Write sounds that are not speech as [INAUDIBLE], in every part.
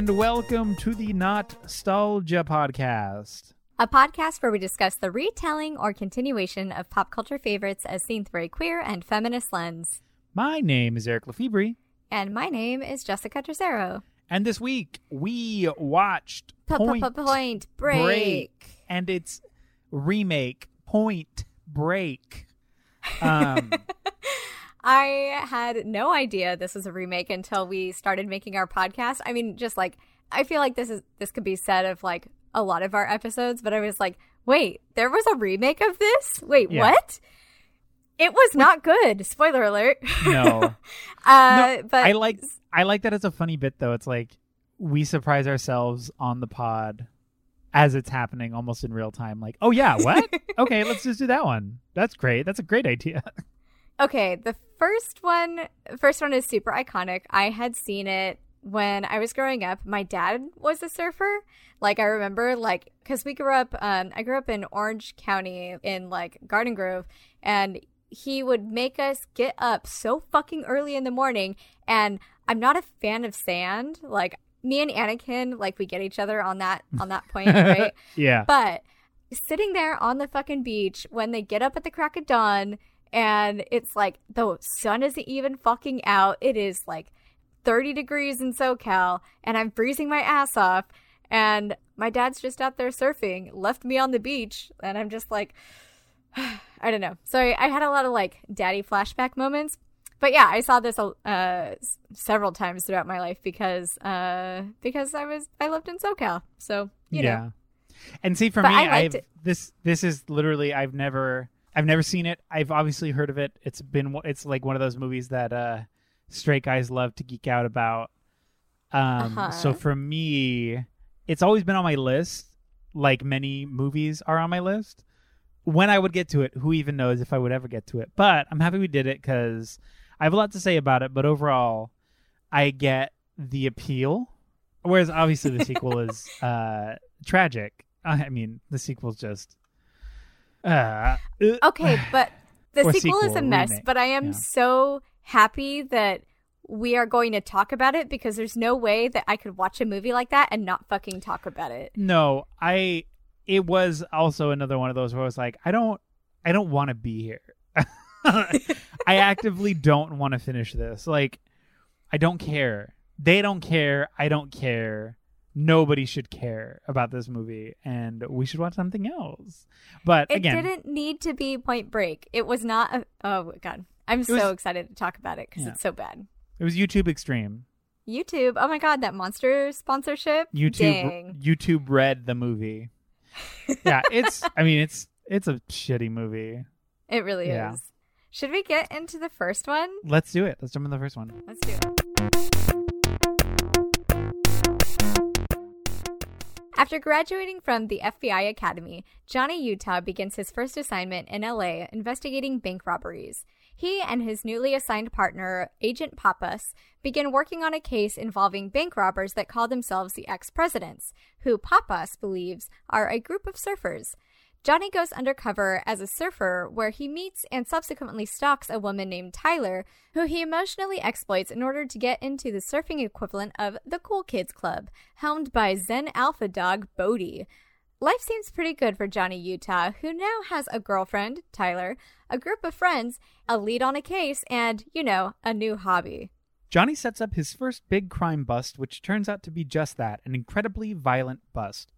And welcome to the Not Nostalgia Podcast. A podcast where we discuss the retelling or continuation of pop culture favorites as seen through a queer and feminist lens. My name is Eric Lefebvre, And my name is Jessica Tercero. and this week we watched Point, Point point break. and its remake, Point Break. Um, [LAUGHS] I had no idea this was a remake until we started making our podcast. I mean, just like I feel like this is this could be said of like a lot of our episodes, but I was like, wait, there was a remake of this? Wait, Yeah. what? It was not good. Spoiler alert. no, [LAUGHS] uh, No, but I like I like that it's a funny bit though. It's like we surprise ourselves on the pod as it's happening almost in real time. Like, oh yeah, what? [LAUGHS] okay, let's just do that one. That's great. That's a great idea. [LAUGHS] Okay, the first one first one is super iconic. I had seen it when I was growing up. My dad was a surfer. Like I remember like cuz we grew up um I grew up in Orange County in like Garden Grove and he would make us get up so fucking early in the morning and I'm not a fan of sand. Like me and Anakin like we get each other on that on that point, [LAUGHS] right? yeah. But sitting there on the fucking beach when they get up at the crack of dawn and it's like the sun isn't even fucking out. It is like 30 degrees in SoCal and I'm freezing my ass off and my dad's just out there surfing, left me on the beach and I'm just like [SIGHS] I don't know. So I, I had a lot of like daddy flashback moments. But yeah, I saw this uh, several times throughout my life because uh, because I was I lived in SoCal. So, you know. yeah. And see, for But me, I I've this this is literally I've never I've never seen it. I've obviously heard of it. It's been it's like one of those movies that uh straight guys love to geek out about. Um, Uh-huh. so for me, it's always been on my list. Like many movies are on my list. When I would get to it, who even knows if I would ever get to it? But I'm happy we did it because I have a lot to say about it. But overall, I get the appeal. Whereas obviously the sequel is [LAUGHS] uh tragic. I mean, the sequel's just uh Okay, but the Or sequel, is a mess, remake, but I am yeah. so happy that we are going to talk about it because there's no way that I could watch a movie like that and not fucking talk about it. No, I. It was also another one of those where I was like, I don't, I don't want to be here. [LAUGHS] I actively don't want to finish this. Like, I don't care. They don't care. I don't care. Nobody should care about this movie, and we should watch something else. But It again, didn't need to be Point Break. It was not a. Oh, God. I'm so was- excited to talk about it because Yeah. it's so bad. it was YouTube Extreme. YouTube. Oh my God, that monster sponsorship. YouTube Dang. YouTube read the movie. Yeah, [LAUGHS] it's. I mean, it's it's a shitty movie. It really Yeah. is. Should we get into the first one? Let's do it. Let's jump in the first one. Let's do it. After graduating from the FBI Academy, Johnny Utah begins his first assignment in LA investigating bank robberies. He and his newly assigned partner, Agent Pappas, begin working on a case involving bank robbers that call themselves the ex presidents, who Pappas believes are a group of surfers. Johnny goes undercover as a surfer where he meets and subsequently stalks a woman named Tyler, who he emotionally exploits in order to get into the surfing equivalent of the Cool Kids Club, helmed by Zen Alpha dog Bodhi. Life seems pretty good for Johnny Utah, who now has a girlfriend, Tyler, a group of friends, a lead on a case, and, you know, a new hobby. Johnny sets up his first big crime bust, which turns out to be just that an incredibly violent bust.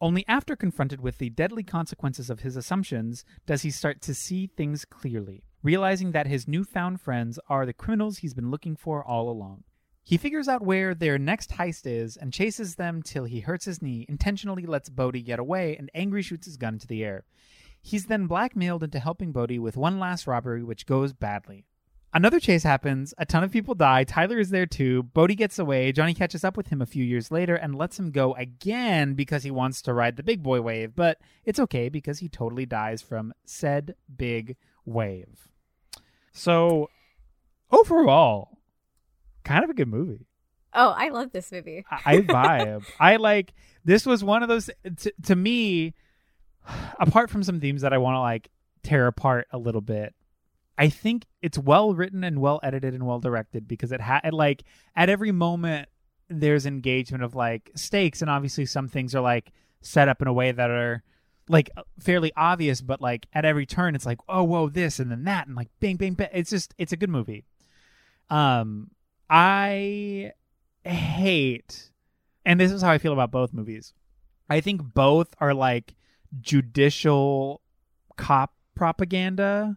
Only after confronted with the deadly consequences of his assumptions does he start to see things clearly, realizing that his newfound friends are the criminals he's been looking for all along. He figures out where their next heist is and chases them till he hurts his knee, intentionally lets Bodhi get away, and angry shoots his gun into the air. He's then blackmailed into helping Bodhi with one last robbery, which goes badly. Another chase happens. A ton of people die. Tyler is there too. Bodhi gets away. Johnny catches up with him a few years later and lets him go again because he wants to ride the big boy wave. But it's okay because he totally dies from said big wave. So, overall, kind of a good movie. Oh, I love this movie. I vibe. [LAUGHS] I like this was one of those to, to me [SIGHS] apart from some themes that I want to like tear apart a little bit. I think it's well written and well edited and well directed because it had like at every moment there's engagement of like stakes and obviously some things are like set up in a way that are like fairly obvious but like at every turn it's like oh whoa this and then that and like bing bing bing it's just it's a good movie. Um i hate and this is how i feel about both movies. I think both are like judicial cop propaganda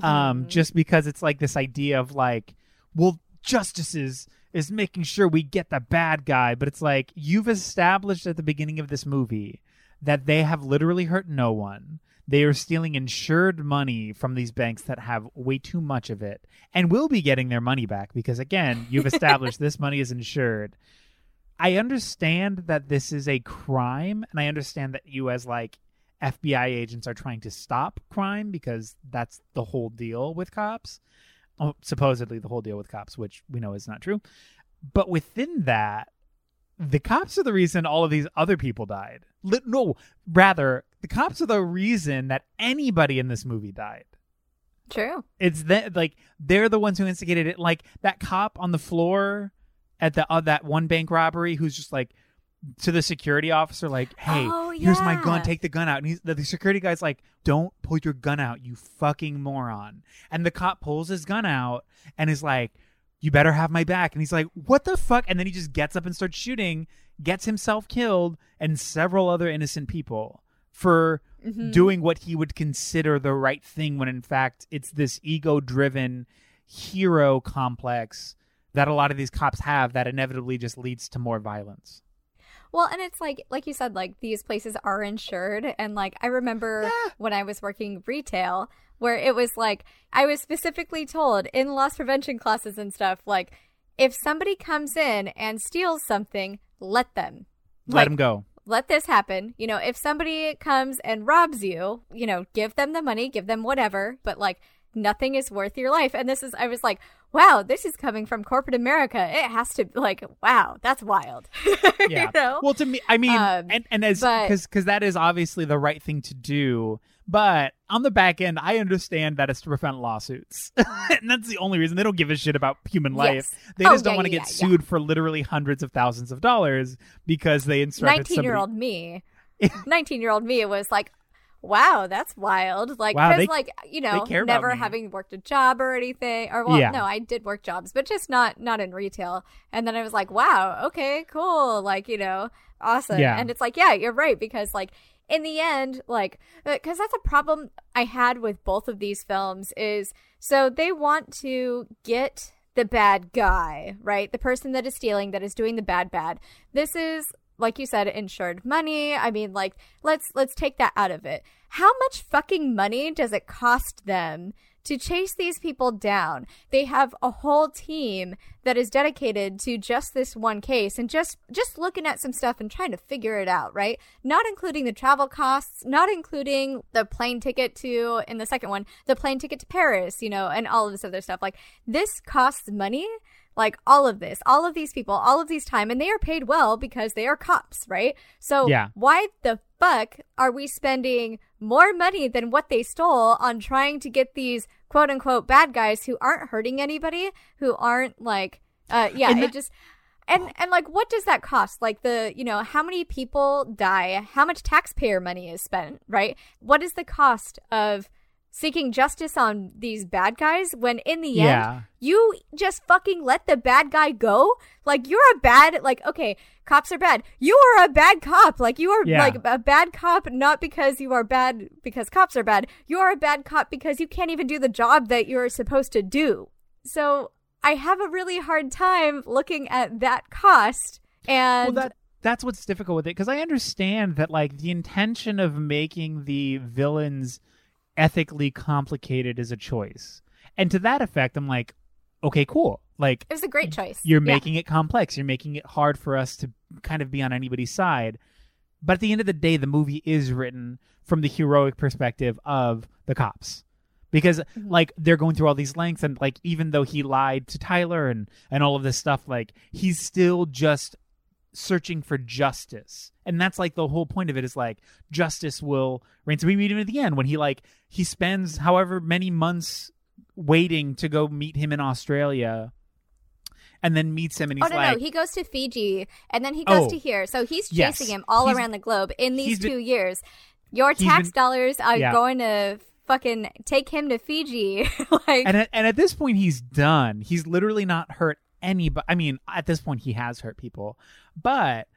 um Mhm. just because it's like this idea of like well justice is is making sure we get the bad guy but it's like you've established at the beginning of this movie that they have literally hurt no one. They are stealing insured money from these banks that have way too much of it and will be getting their money back because again you've [LAUGHS] established this money is insured. I understand that this is a crime and i understand that you as like FBI agents are trying to stop crime because that's the whole deal with cops. Oh, supposedly the whole deal with cops, which we know is not true. But within that, the cops are the reason all of these other people died. No, rather, the cops are the reason that anybody in this movie died. True. It's that like they're the ones who instigated it. Like that cop on the floor at the uh, that one bank robbery who's just like to the security officer like, "Hey, Oh, here's my gun. Take the gun out." And he's the, the security guy's like, "Don't pull your gun out, you fucking moron." And the cop pulls his gun out and is like, "You better have my back." And he's like, "What the fuck?" And then he just gets up and starts shooting, gets himself killed and several other innocent people for Mhm. doing what he would consider the right thing when in fact it's this ego-driven hero complex that a lot of these cops have that inevitably just leads to more violence. Well, and it's like like you said, like these places are insured, and like I remember when I was working retail, where it was like I was specifically told in loss prevention classes and stuff, like if somebody comes in and steals something, let them. Let Like, him go. let this happen. You know, if somebody comes and robs you, you know, give them the money, give them whatever, but like nothing is worth your life. And this is, I was like, wow, this is coming from corporate America. It has to, be like, wow, that's wild. [LAUGHS] Yeah. you know? Well, to me, I mean, Um, and and as because because that is obviously the right thing to do. But on the back end, I understand that it's to prevent lawsuits, [LAUGHS] and that's the only reason they don't give a shit about human life. Yes. They Oh, just don't yeah, want to yeah, get yeah. sued for literally hundreds of thousands of dollars because they instructed 19 year old me, [LAUGHS] 19 year old me was like, wow, that's wild. Like, Wow, they- like, you know, never having worked a job or anything. Or, well, Yeah. no, I did work jobs, but just not, not in retail. And then I was like, wow, okay, cool. Like, you know, awesome. Yeah. And it's like, yeah, you're right. Because, like, in the end, like, uh, because that's a problem I had with both of these films is so they want to get the bad guy, right? The person that is stealing, that is doing the bad bad. This is like you said insured money. I mean like let's let's take that out of it. How much fucking money does it cost them to chase these people down? They have a whole team that is dedicated to just this one case and just just looking at some stuff and trying to figure it out, right? Not including the travel costs, not including the plane ticket to in the second one, the plane ticket to Paris, you know, and all of this other stuff. Like this costs money like all of this all of these people all of these time and they are paid well because they are cops right? So Yeah. why the fuck are we spending more money than what they stole on trying to get these quote unquote bad guys who aren't hurting anybody who aren't like uh yeah And it that- just and and like what does that cost? Like the you know how many people die? How much taxpayer money is spent right? What is the cost of seeking justice on these bad guys when in the Yeah. end you just fucking let the bad guy go? Like you're a bad like okay cops are bad. You are a bad cop. Like you are Yeah. like a bad cop not because you are bad because cops are bad. You are a bad cop because you can't even do the job that you're supposed to do. So i have a really hard time looking at that cost and well, that that's what's difficult with it because I understand that like the intention of making the villains ethically complicated as a choice, and to that effect, I'm like, okay, cool. Like it was a great choice you're Yeah. making it complex. You're making it hard for us to kind of be on anybody's side. But at the end of the day, the movie is written from the heroic perspective of the cops. Because Mm-hmm. like they're going through all these lengths and like even though he lied to Tyler and and all of this stuff like he's still just searching for justice. And that's like the whole point of it is like justice will reign. So we meet him at the end when he like he spends however many months waiting to go meet him in Australia and then meets him and oh, he's oh no, like, no, he goes to Fiji and then he goes Oh. to here. So he's Yes. chasing him all He's- around the globe in these he's been- two years. Your tax been- dollars are Yeah. going to fucking take him to Fiji. [LAUGHS] like and at, and at this point he's done. He's literally not hurt anybody. I mean, at this point he has hurt people, but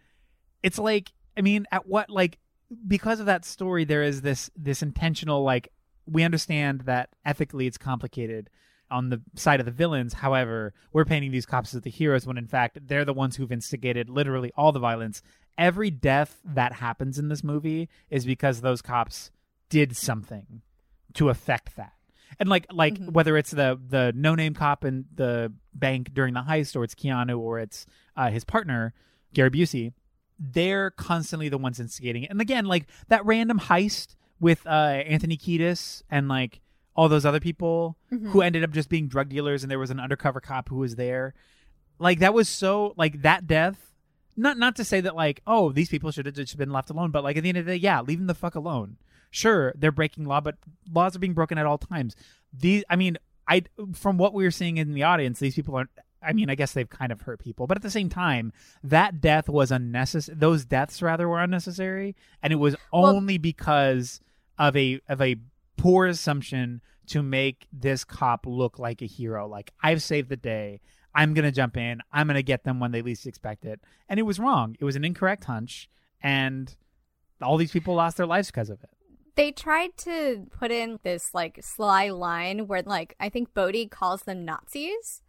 it's like, I mean, at what like because of that story, there is this this intentional like we understand that ethically it's complicated on the side of the villains. However, we're painting these cops as the heroes when in fact they're the ones who've instigated literally all the violence. Every death that happens in this movie is because those cops did something to affect that. And like like Mhm. whether it's the the no name cop in the bank during the heist or it's Keanu or it's uh, his partner Gary Busey, they're constantly the ones instigating it. And again, like that random heist with uh, Anthony Kiedis and like all those other people Mhm. who ended up just being drug dealers, and there was an undercover cop who was there. Like that was so like that death. Not not to say that like oh these people should have just been left alone, but like at the end of the day, yeah, leave them the fuck alone. Sure, they're breaking law, but laws are being broken at all times. These, I mean, I from what we were seeing in the audience, these people aren't. I mean, I guess they've kind of hurt people, but at the same time, that death was unnecessary. Those deaths rather were unnecessary, and it was Well- only because of a of a poor assumption to make this cop look like a hero. Like I've saved the day. I'm gonna jump in. I'm gonna get them when they least expect it. And it was wrong. It was an incorrect hunch, and all these people lost their lives because of it. They tried to put in this like sly line where like I think Bodhi calls them Nazis.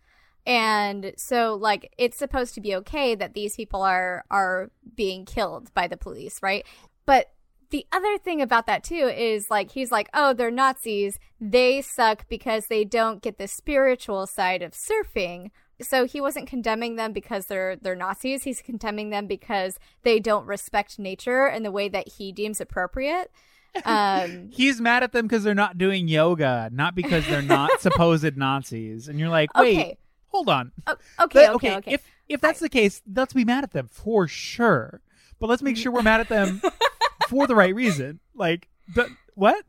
And so like it's supposed to be okay that these people are are being killed by the police, right? But the other thing about that too is like he's like, "Oh, they're Nazis. They suck because they don't get the spiritual side of surfing." So he wasn't condemning them because they're they're Nazis. He's condemning them because they don't respect nature in the way that he deems appropriate. Um, [LAUGHS] He's mad at them because they're not doing yoga, not because they're not [LAUGHS] supposed Nazis. And you're like, wait, Okay. hold on. o- okay, But, okay, okay. If if that's the case, let's be mad at them for sure. But let's make sure we're mad at them [LAUGHS] for the right reason. Like, th- what?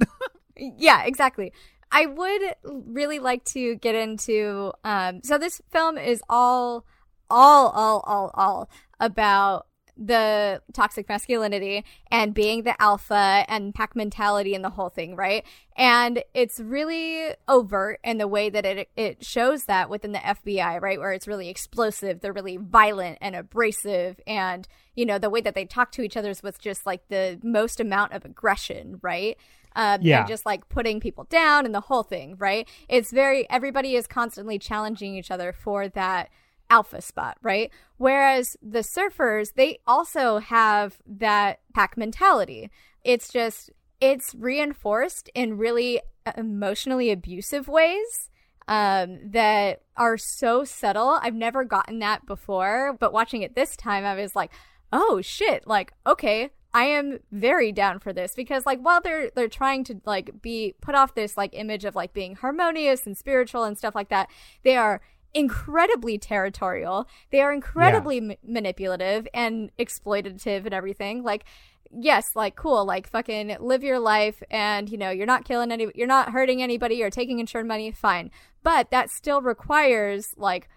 yeah, exactly. I would really like to get into. Um, so this film is all, all, all, all, all about the toxic masculinity and being the alpha and pack mentality and the whole thing, right? And it's really overt in the way that it it shows that within the FBI, right? Where it's really explosive, they're really violent and abrasive, and you know the way that they talk to each other is with just like the most amount of aggression, right? Um, Yeah. and just like putting people down and the whole thing, right? It's very everybody is constantly challenging each other for that alpha spot, right? Whereas the surfers, they also have that pack mentality. It's just it's reinforced in really emotionally abusive ways um, that are so subtle. I've never gotten that before, but watching it this time, I was like, oh shit, like okay. I am very down for this because like while they're they're trying to like be put off this like image of like being harmonious and spiritual and stuff like that, they are incredibly territorial. They are incredibly ma- manipulative and exploitative and everything. Like yes, like cool, like fucking live your life and you know, you're not killing any you're not hurting anybody, you're taking insured money, fine. But that still requires like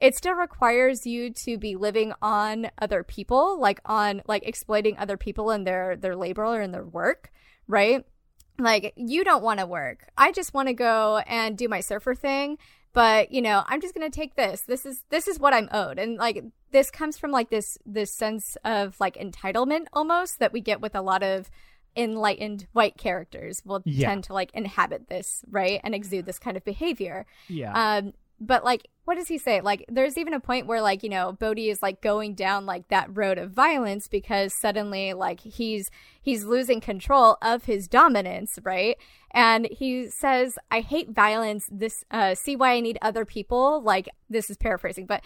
it still requires you to be living on other people, like on like exploiting other people and their their labor or in their work, right? Like you don't want to work. I just want to go and do my surfer thing, but you know, I'm just going to take this. This is this is what I'm owed. And like this comes from like this this sense of like entitlement almost that we get with a lot of enlightened white characters will Yeah. tend to like inhabit this, right? And exude this kind of behavior. Yeah. Um, but like, what does he say? Like, there's even a point where like, you know, Bodhi is like going down like that road of violence because suddenly like he's he's losing control of his dominance, right? And he says, "I hate violence. This uh, see why I need other people." Like, this is paraphrasing, but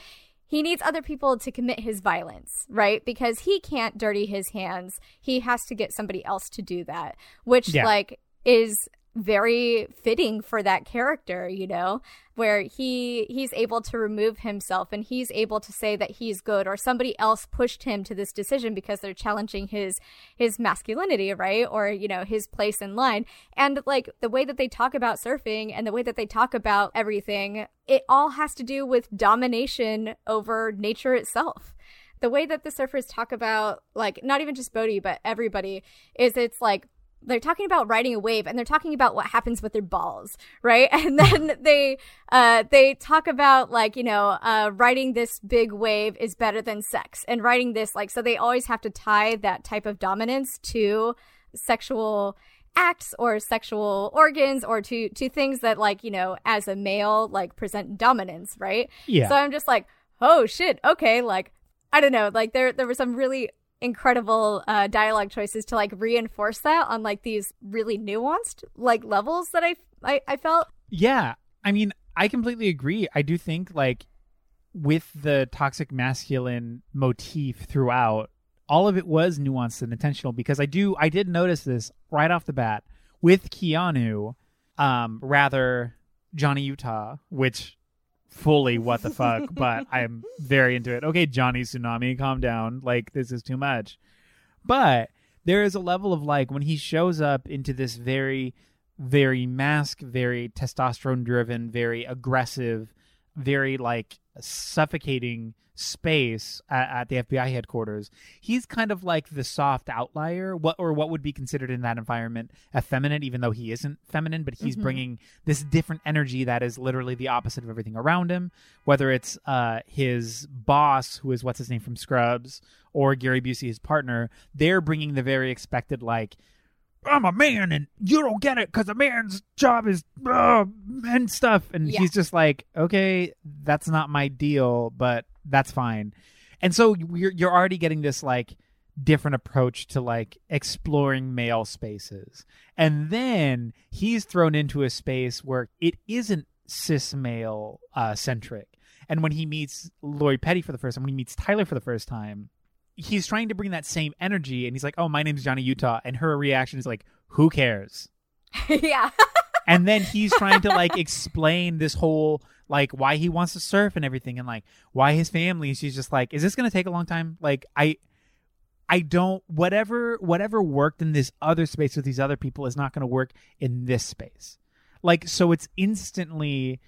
he needs other people to commit his violence, right? Because he can't dirty his hands. He has to get somebody else to do that, which Yeah. like is very fitting for that character, you know, where he he's able to remove himself and he's able to say that he's good or somebody else pushed him to this decision because they're challenging his his masculinity, right? Or, you know, his place in line. And like the way that they talk about surfing and the way that they talk about everything, it all has to do with domination over nature itself the way that the surfers talk about like not even just Bodhi but everybody is it's like they're talking about riding a wave and they're talking about what happens with their balls right [LAUGHS] and then they uh they talk about like you know uh riding this big wave is better than sex and riding this like so they always have to tie that type of dominance to sexual acts or sexual organs or to to things that like you know as a male like present dominance right Yeah. so i'm just like oh shit okay like i don't know like there there were some really incredible uh, dialogue choices to like reinforce that on like these really nuanced like levels that I, I I felt. Yeah. I mean, I completely agree. I do think like with the toxic masculine motif throughout, all of it was nuanced and intentional because I do I did notice this right off the bat with Keanu, um, rather Johnny Utah, which fully what the fuck, [LAUGHS] but I'm very into it. Okay, Johnny Tsunami, calm down. Like this is too much. But there is a level of like when he shows up into this very very mask, very testosterone driven, very aggressive, very like suffocating space at, at, the FBI headquarters. He's kind of like the soft outlier, what or what would be considered in that environment effeminate, even though he isn't feminine, but he's Mhm. bringing this different energy that is literally the opposite of everything around him. Whether it's uh, his boss, who is what's his name from Scrubs, or Gary Busey, his partner, they're bringing the very expected like. I'm a man and you don't get it because a man's job is uh, and stuff. And Yeah. he's just like, okay, that's not my deal, but that's fine. And so you're, you're already getting this like different approach to like exploring male spaces. And then he's thrown into a space where it isn't cis male uh, centric. And when he meets Lori Petty for the first time, when he meets Tyler for the first time, he's trying to bring that same energy and he's like, Oh, my name's Johnny Utah. And her reaction is like, Who cares? [LAUGHS] yeah. and then he's trying to like explain this whole like why he wants to surf and everything and like why his family she's just like is this going to take a long time like i i don't whatever whatever worked in this other space with these other people is not going to work in this space like so it's instantly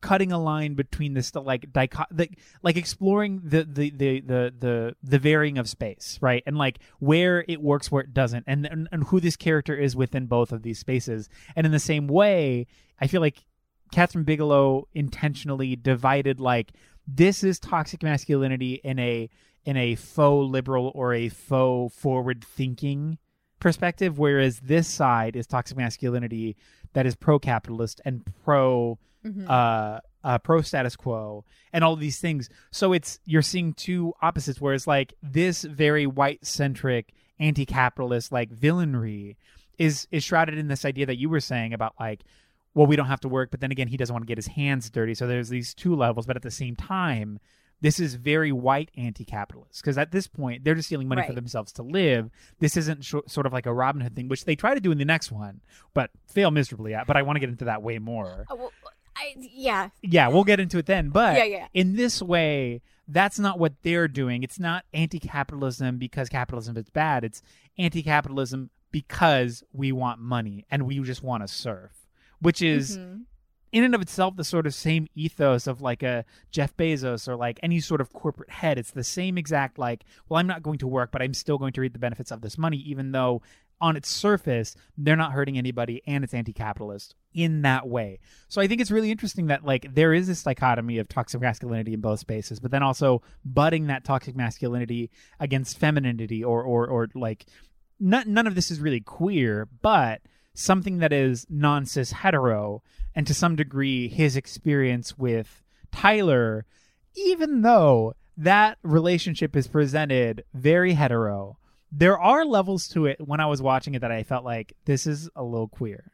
cutting a line between this like the, like exploring the, the the the the the varying of space right? And like where it works where it doesn't and, and and who this character is within both of these spaces. And in the same way i feel like Kathryn Bigelow intentionally divided like this is toxic masculinity in a in a faux liberal or a faux forward thinking perspective whereas this side is toxic masculinity that is pro capitalist and pro Mhm. uh, uh, pro status quo and all these things. So it's you're seeing two opposites. where it's like this very white centric anti capitalist like villainry is is shrouded in this idea that you were saying about like well we don't have to work, but then again he doesn't want to get his hands dirty. So there's these two levels, but at the same time. This is very white anti-capitalist because at this point they're just stealing money for themselves to live. This isn't sh- sort of like a Robin Hood thing, which they try to do in the next one, but fail miserably at. But I want to get into that way more Oh, well, I, yeah. yeah, we'll get into it then. But Yeah, yeah. in this way, that's not what they're doing. It's not anti-capitalism because capitalism is bad. It's anti-capitalism because we want money and we just want to surf, which is Mhm. in and of itself the sort of same ethos of like a Jeff Bezos or like any sort of corporate head. It's the same exact like, well, I'm not going to work, but I'm still going to reap the benefits of this money, even though on its surface they're not hurting anybody and it's anti-capitalist in that way. So I think it's really interesting that like there is this dichotomy of toxic masculinity in both spaces, but then also butting that toxic masculinity against femininity or or or like none none of this is really queer, but something that is non cis hetero, and to some degree his experience with Tyler, even though that relationship is presented very hetero, there are levels to it when I was watching it that I felt like this is a little queer.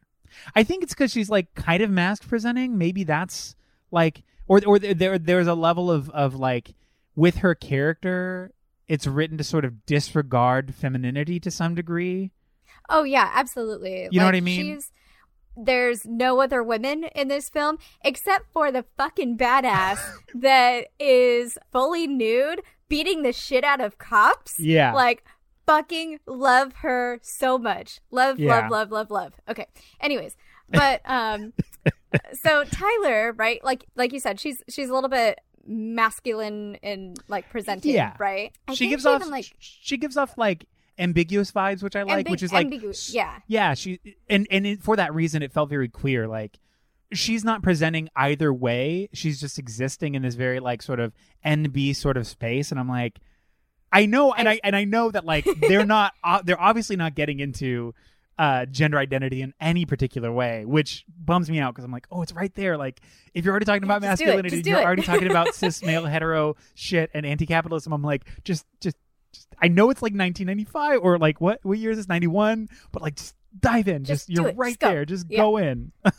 I think it's because she's like kind of mask presenting. Maybe that's like, or or there there's a level of of like with her character, it's written to sort of disregard femininity to some degree. Oh yeah, absolutely. You know what I mean? She's there's no other women in this film except for the fucking badass [LAUGHS] that is fully nude beating the shit out of cops. Yeah. Like fucking love her so much. Love, Yeah. love, love, love, love. Okay. Anyways, but [LAUGHS] um so Tyler, right? Like like you said, she's she's a little bit masculine in like presenting, Yeah. right? I she gives off even, like she gives off like ambiguous vibes, which I like, ambi- which is like ambigu- yeah. yeah, she and and it, for that reason, it felt very queer Like she's not presenting either way; she's just existing in this very like sort of NB sort of space. And I'm like, I know, and I and I know that like they're not [LAUGHS] uh, they're obviously not getting into uh gender identity in any particular way which bums me out because i'm like oh it's right there. Like if you're already talking about Just masculinity you're it. already talking about [LAUGHS] cis male hetero shit and anti-capitalism i'm like just just just I know it's like 1995 or like what what year is this? 91 but like just dive in. Just, Just you're right there. Just Yeah. go in. [LAUGHS]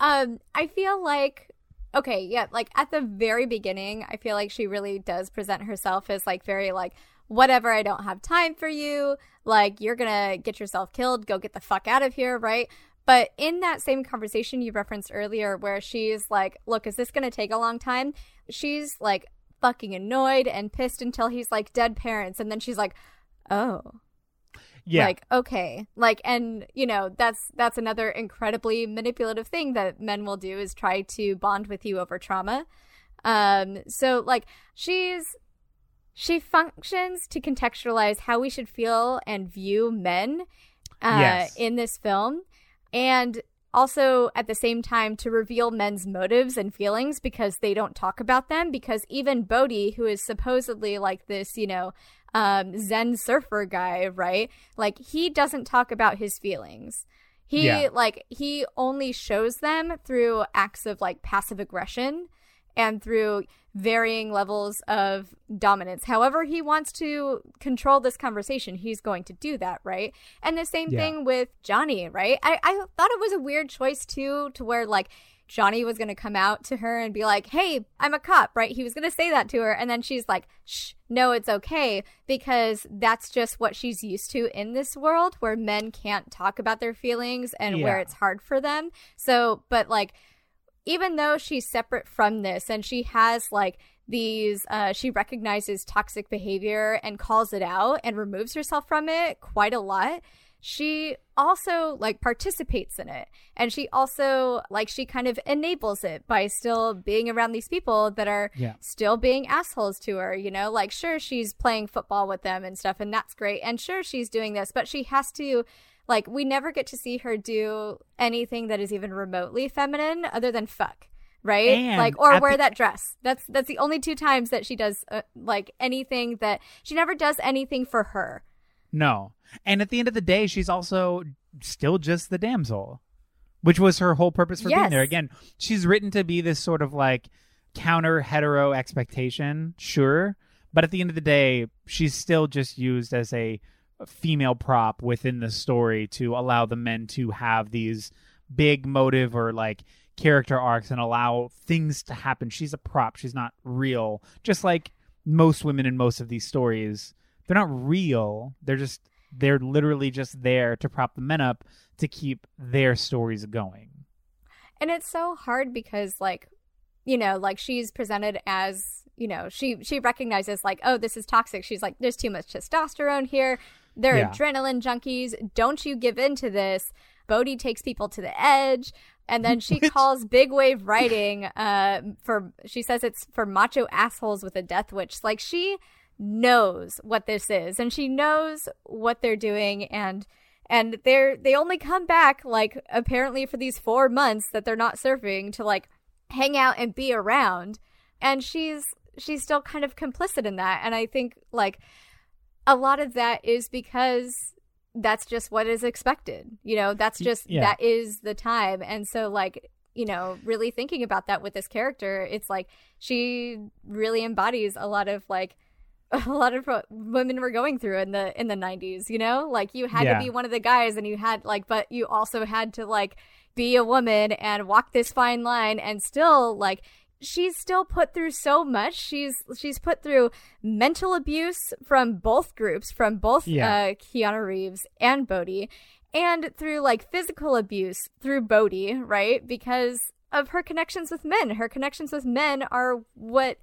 Um, I feel like okay, yeah, like at the very beginning, I feel like she really does present herself as like very like whatever, I don't have time for you. Like you're gonna get yourself killed, go get the fuck out of here, right? But in that same conversation you referenced earlier, where she's like, "Look, is this gonna take a long time?" She's like fucking annoyed and pissed until he's like dead parents, and then she's like, "Oh, yeah. Like okay. Like and you know that's that's another incredibly manipulative thing that men will do is try to bond with you over trauma. Um so like she's she functions to contextualize how we should feel and view men uh Yes. in this film and also at the same time to reveal men's motives and feelings because they don't talk about them because even Bodhi who is supposedly like this you know um zen surfer guy right like he doesn't talk about his feelings he Yeah. like he only shows them through acts of like passive aggression and through varying levels of dominance. However, he wants to control this conversation, he's going to do that, right? And the same Yeah. thing with Johnny, right? I, I thought it was a weird choice too, to where like Johnny was going to come out to her and be like, hey, I'm a cop, right? He was going to say that to her. And then she's like, shh, no, it's okay. Because that's just what she's used to in this world where men can't talk about their feelings and where it's hard for them. So, but like, even though she's separate from this and she has like these uh she recognizes toxic behavior and calls it out and removes herself from it quite a lot she also like participates in it. And she also like she kind of enables it by still being around these people that are Yeah. still being assholes to her you know? Like sure she's playing football with them and stuff and that's great. And sure she's doing this but she has to like we never get to see her do anything that is even remotely feminine other than fuck right? And like or wear the- that dress. That's that's the only two times that she does uh, like anything that she never does anything for her No. And at the end of the day, she's also still just the damsel, which was her whole purpose for being there. Again, she's written to be this sort of like counter hetero expectation, sure. But at the end of the day, she's still just used as a female prop within the story to allow the men to have these big motive or like character arcs and allow things to happen. She's a prop. She's not real. Just like most women in most of these stories, they're not real. They're just they're literally just there to prop the men up to keep their stories going. and it's so hard because like you know like she's presented as you know she she recognizes like oh this is toxic she's like there's too much testosterone here they're Yeah. adrenaline junkies don't you give in to this bodhi takes people to the edge and then she [LAUGHS] calls big wave writing uh for she says it's for macho assholes with a death wish like she knows what this is and she knows what they're doing and and they're they only come back like apparently for these four months that they're not surfing to like hang out and be around and she's she's still kind of complicit in that and i think like a lot of that is because that's just what is expected you know that's just yeah. that is the time and so like you know really thinking about that with this character it's like she really embodies a lot of like [LAUGHS] a lot of what women were going through in the in the 90s you know like you had Yeah. to be one of the guys and you had like but you also had to like be a woman and walk this fine line and still like she's still put through so much she's she's put through mental abuse from both groups from both Yeah. uh Keanu Reeves and Bodhi and through like physical abuse through Bodhi, right? Because of her connections with men. Her connections with men are what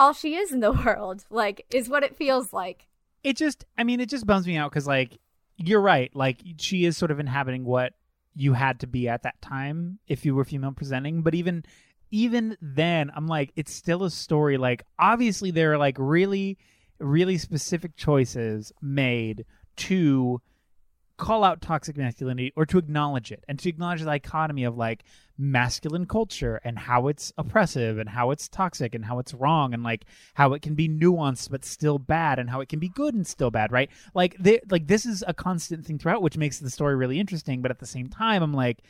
all she is in the [LAUGHS] world, like, is what it feels like. It just, I mean, it just bums me out because, like, you're right. Like, she is sort of inhabiting what you had to be at that time if you were female presenting. But even, even then, I'm like, it's still a story. Like, obviously, there are like really, really specific choices made to call out toxic masculinity or to acknowledge it and to acknowledge the dichotomy of like masculine culture and how it's oppressive and how it's toxic and how it's wrong and like how it can be nuanced but still bad and how it can be good and still bad right? Like they, like this is a constant thing throughout which makes the story really interesting but at the same time i'm like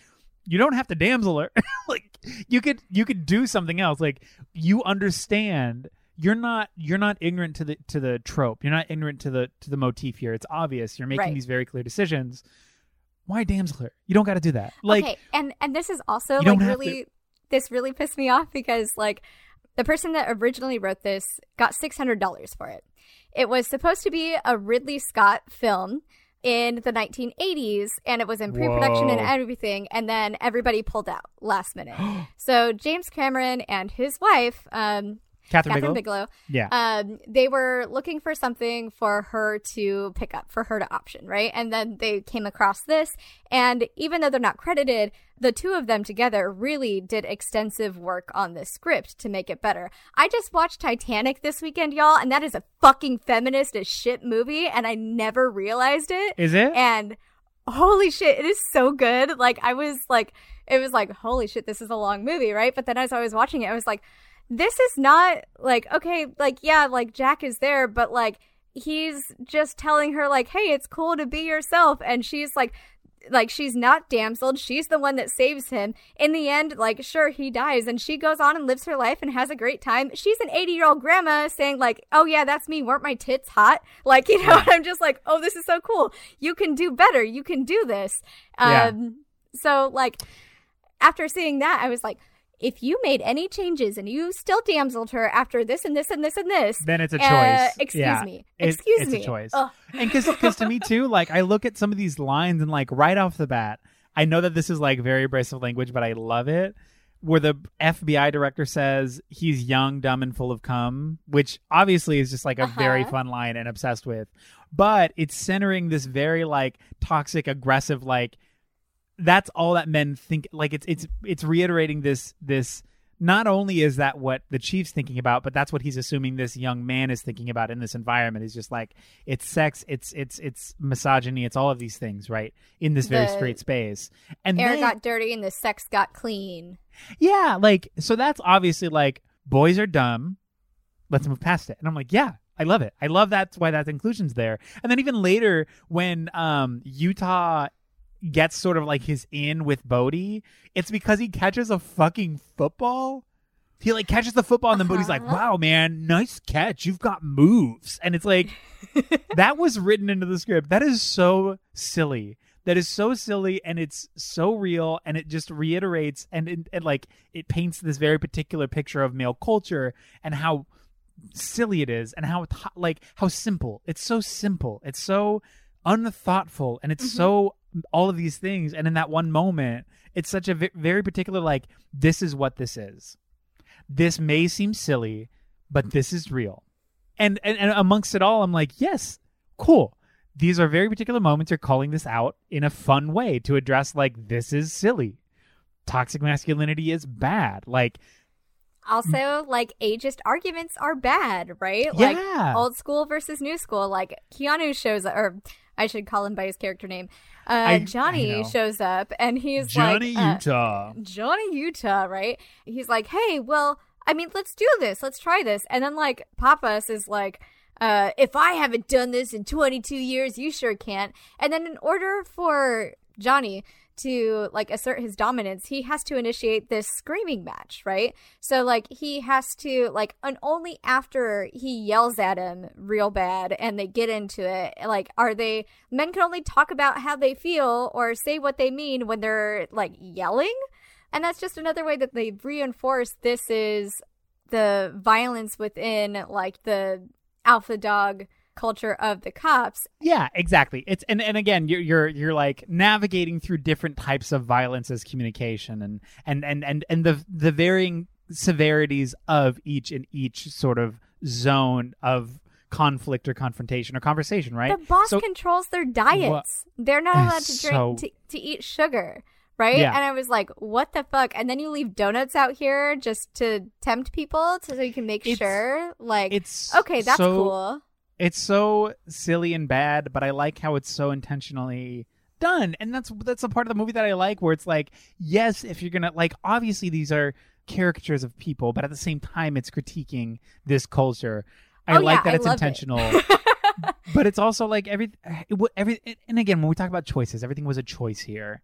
you don't have to damsel her. [LAUGHS] Like you could you could do something else. Like you understand you're not you're not ignorant to the to the trope. You're not ignorant to the to the motif here. It's obvious. You're making Right. these very clear decisions. Why damsel? You don't got to do that. Like okay, and and this is also like really this really pissed me off because like the person that originally wrote this got six hundred dollars for it. It was supposed to be a Ridley Scott film in the 1980s and it was in pre-production and everything and then everybody pulled out last minute [GASPS] so james cameron and his wife um, Kathryn, Kathryn Bigelow. bigelow Yeah. um, they were looking for something for her to pick up, for her to option, right? And then they came across this, and even though they're not credited, the two of them together really did extensive work on this script to make it better. I just watched Titanic this weekend, y'all, and that is a fucking feminist as shit movie, and I never realized it. Is it? And holy shit, it is so good. Like I was like, it was like, holy shit, this is a long movie, right? But then as I was watching it, I was like, this is not like okay, like yeah, like Jack is there, but like he's just telling her like, hey, it's cool to be yourself, and she's like. Like she's not damseled, she's the one that saves him. In the end, like sure he dies and she goes on and lives her life and has a great time. She's an 80-year-old grandma saying like, "Oh yeah, that's me. Weren't my tits hot?" [LAUGHS] Like, you know, Yeah. I'm just like, "Oh, this is so cool. You can do better. You can do this." Yeah. Um so like after seeing that, I was like, if you made any changes and you still damseled her after this and this and this and this, then it's a uh, choice. excuse Yeah. me. It- Excuse it's me. a choice. Ugh. and because to me [LAUGHS] too like i look at some of these lines and like right off the bat i know that this is like very abrasive language but i love it where the fbi director says he's young dumb and full of cum which obviously is just like a very Uh-huh. fun line and obsessed with but it's centering this very like toxic aggressive like that's all that men think like it's it's it's reiterating this this not only is that what the chief's thinking about but that's what he's assuming this young man is thinking about in this environment. Is just like it's sex it's it's it's misogyny it's all of these things right in this very The straight space. And Air then, got dirty and the sex got clean. yeah like so that's obviously like boys are dumb. Let's move past it. And i'm like yeah i love it. I love that's why that inclusion's there. And then even later when um utah gets sort of like his in with Bodhi, it's because he catches a fucking football. He like catches the football and then Bodhi's like, Uh-huh. "Wow, man, nice catch. You've got moves." And it's like [LAUGHS] that was written into the script. That is so silly. That is so silly and it's so real and it just reiterates and it, and like it paints this very particular picture of male culture and how silly it is and how like how simple. It's so simple. It's so unthoughtful and it's Mhm. so all of these things. And in that one moment it's such a very particular like this is what this is. This may seem silly but this is real. And, and and amongst it all i'm like yes cool. These are very particular moments. You're calling this out in a fun way to address like this is silly. Toxic masculinity is bad. Like Also, like ageist arguments are bad, right? Yeah. Like old school versus new school. Like Keanu shows up, or I should call him by his character name. Uh, I- I Johnny know. shows up, and he's johnny like, uh, utah Johnny Utah, right? He's like, hey, well, I mean, let's do this. Let's try this. And then, like, Pappas is like, uh, if I haven't done this in 22 years, you sure can't. And then, in order for Johnny to like assert his dominance, he has to initiate this screaming match, right? So like he has to like and only after he yells at him real bad and they get into it, like are they men can only talk about how they feel or say what they mean when they're like yelling? And that's just another way that they reinforce this is the violence within like the alpha dog culture of the cops. Yeah, exactly. It's and, and again, you're you're you're like navigating through different types of violence as communication and and and and, and the the varying severities of each in each sort of zone of conflict or confrontation or conversation, right? The boss So- controls their diets. They're not allowed to drink So- to, to eat sugar, right? Yeah. And I was like, what the fuck? And then you leave donuts out here just to tempt people to, so you can make It's- sure like it's okay, that's so- cool. It's so silly and bad, but I like how it's so intentionally done. And that's that's a part of the movie that I like where it's like, yes, if you're gonna like obviously these are caricatures of people, but at the same time it's critiquing this culture. I Oh, like yeah, that I it's love it. intentional. [LAUGHS] but it's also like every every and again when we talk about choices everything was a choice here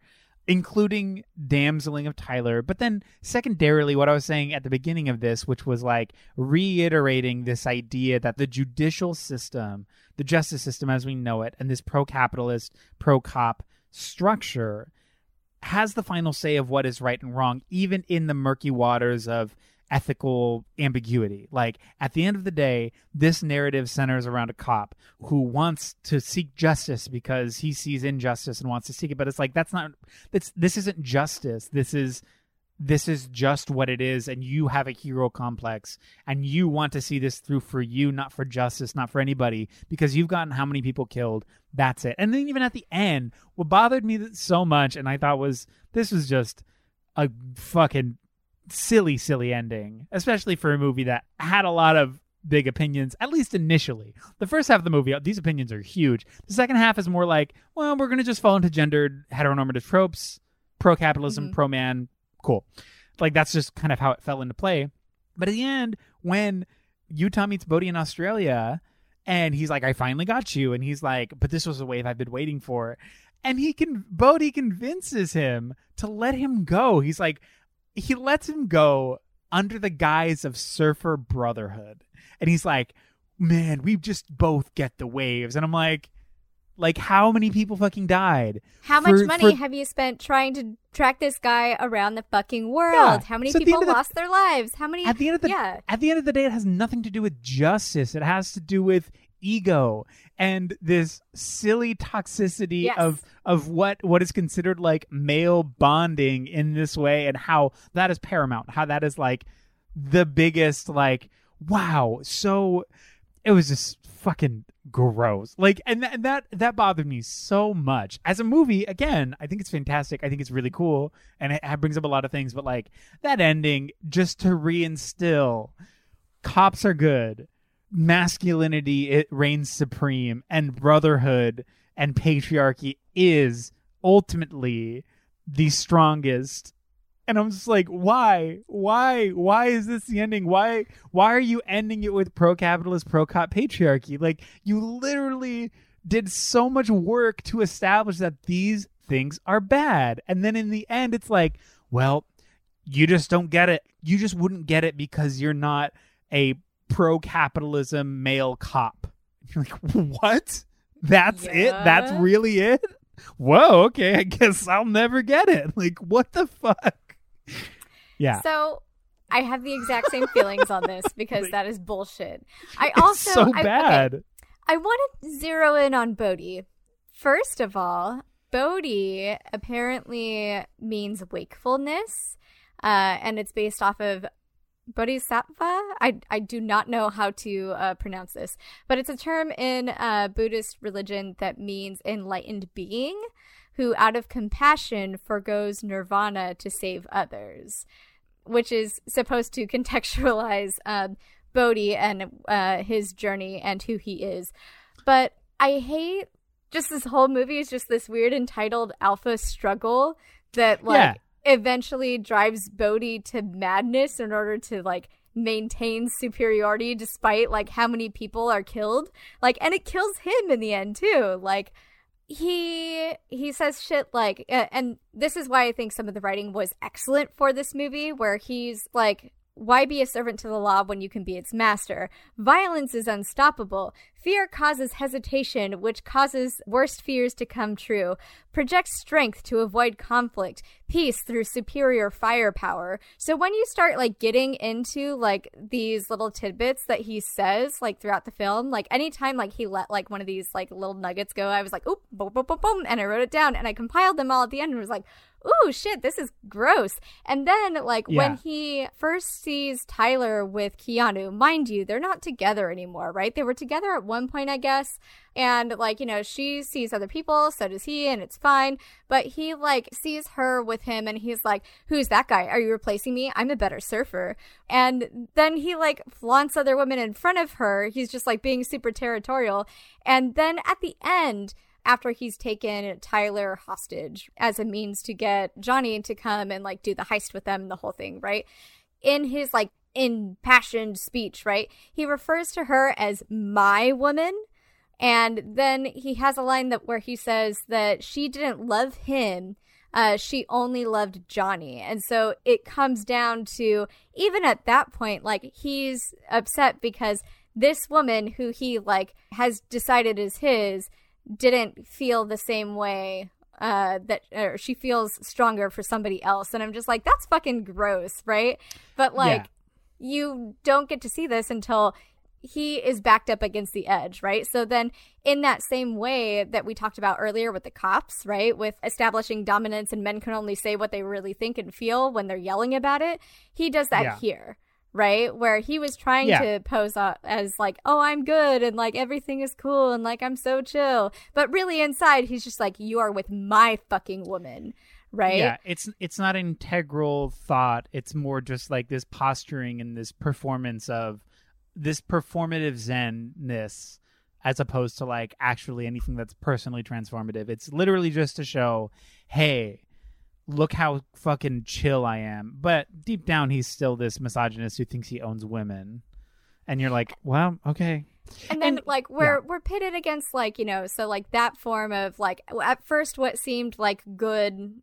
including damseling of tyler but then secondarily what i was saying at the beginning of this which was like reiterating this idea that the judicial system the justice system as we know it and this pro-capitalist pro-cop structure has the final say of what is right and wrong even in the murky waters of ethical ambiguity. Like at the end of the day, this narrative centers around a cop who wants to seek justice because he sees injustice and wants to seek it. But it's like that's not that's this isn't justice. This is this is just what it is and you have a hero complex and you want to see this through for you not for justice not for anybody because you've gotten how many people killed that's it and then even at the end what bothered me so much and i thought was this was just a fucking silly, silly ending, especially for a movie that had a lot of big opinions, at least initially. The first half of the movie, these opinions are huge. The second half is more like, well, we're going to just fall into gendered heteronormative tropes, pro capitalism, Mhm. pro man, cool. Like, that's just kind of how it fell into play. But at the end, when Utah meets Bodhi in Australia, and he's like, I finally got you. And he's like, but this was a wave I've been waiting for. And he can, Bodhi convinces him to let him go. He's like, he lets him go under the guise of surfer brotherhood and he's like man we just both get the waves and i'm like like how many people fucking died How much money for- have you spent trying to track this guy around the fucking world? Yeah. How many So people the- lost their lives? How many at the end of the Yeah. at the end of the day it has nothing to do with justice it has to do with ego and this silly toxicity Yes. of of what what is considered like male bonding in this way and how that is paramount how that is like the biggest like wow so it was just fucking gross. Like and, th- and that that bothered me so much. As a movie again i think it's fantastic. I think it's really cool and it, it brings up a lot of things but like that ending just to reinstill cops are good masculinity it reigns supreme and brotherhood and patriarchy is ultimately the strongest. And i'm just like why? Why? Why is this the ending? Why why are you ending it with pro-capitalist pro-cop patriarchy? Like you literally did so much work to establish that these things are bad. And then in the end it's like well you just don't get it. You just wouldn't get it because you're not a pro-capitalism male cop. [LAUGHS] You're like what? That's it? That's really it? Whoa okay i guess i'll never get it. [LAUGHS] Like what the fuck? Yeah. So I have the exact same feelings on this [LAUGHS] because that is bullshit. I it's also so I- okay, bad. I want to zero in on Bodhi. First of all, Bodhi apparently means wakefulness, uh, and it's based off of Bodhisattva. I, I do not know how to uh, pronounce this, but it's a term in uh, Buddhist religion that means enlightened being who, out of compassion, forgoes nirvana to save others, which is supposed to [LAUGHS] contextualize um, Bodhi and uh, his journey and who he is. But I hate just this whole movie is just this weird entitled alpha struggle that like Yeah. Eventually drives Bodhi to madness in order to like maintain superiority despite like how many people are killed. Like and it kills him in the end too. Like he he says shit like and this is why I think some of the writing was excellent for this movie where he's like why be a servant to the law when you can be its master? Violence is unstoppable. Fear causes hesitation, which causes worst fears to come true. Project strength to avoid conflict. Peace through superior firepower. So when you start like getting into like these little tidbits that he says like throughout the film, like anytime like he let like one of these like little nuggets go, I was like, oop, boom, boom, boom, boom, and I wrote it down and I compiled them all at the end and was like, ooh, shit, this is gross. And then, like, Yeah. when he first sees Tyler with Keanu, mind you, they're not together anymore, right? They were together at one point, I guess. And, like, you know, she sees other people, so does he, and it's fine. But he, like, sees her with him, and he's like, who's that guy? Are you replacing me? I'm a better surfer. And then he, like, flaunts other women in front of her. He's just, like, being super territorial. And then at the end, after he's taken Tyler hostage as a means to get Johnny to come and like do the heist with them, the whole thing, right? In his like impassioned speech, right? He refers to her as my woman. And then he has a line that where he says that she didn't love him. Uh, she only loved Johnny. And so it comes down to even at that point, like he's upset because this woman who he like has decided is his didn't feel the same way uh that or she feels stronger for somebody else and i'm just like that's fucking gross right but like you don't get to see this until he is backed up against the edge, right? So then, in that same way that we talked about earlier with the cops, right? With establishing dominance and men can only say what they really think and feel when they're yelling about it, he does that Yeah. here, right? Where he was trying Yeah. to pose uh, as like, oh, I'm good and like everything is cool and like I'm so chill. But really, inside, he's just like, you are with my fucking woman. Right? Yeah, it's it's not integral thought. It's more just like this posturing and this performance of this performative zenness as opposed to like actually anything that's personally transformative. It's literally just to show, hey, look how fucking chill I am. But deep down he's still this misogynist who thinks he owns women. And you're like, well, okay. and then And- like we're we're pitted against like you know so like that form of like at first what seemed like good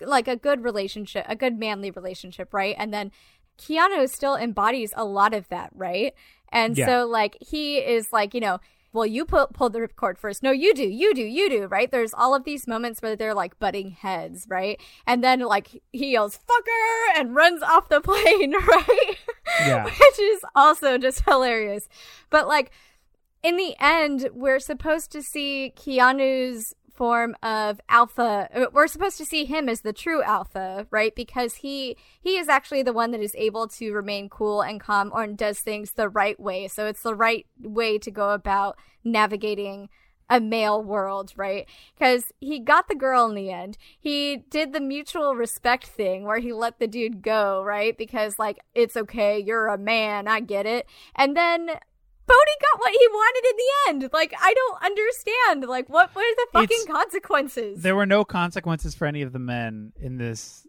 like a good relationship a good manly relationship right and then keanu still embodies a lot of that right and Yeah. so like he is like you know well you pull, pull the ripcord first. No you do you do you do right? There's all of these moments where they're like butting heads right? And then like he yells fucker! and runs off the [LAUGHS] plane right? Yeah. [LAUGHS] which is also just hilarious. But like in the end, we're supposed to see Keanu's form of alpha. uh, We're supposed to see him as the true alpha, right? Because he he is actually the one that is able to remain cool and calm or does things the right way. So it's the right way to go about navigating a male world, right? Because he got the girl in the end. He did the mutual respect thing where he let the dude go, right? Because, like, it's okay, you're a man, I get it. And then Bodhi got what he wanted in the end. Like, I don't understand. Like, what were the fucking It's- consequences? There were no consequences for any of the men in this.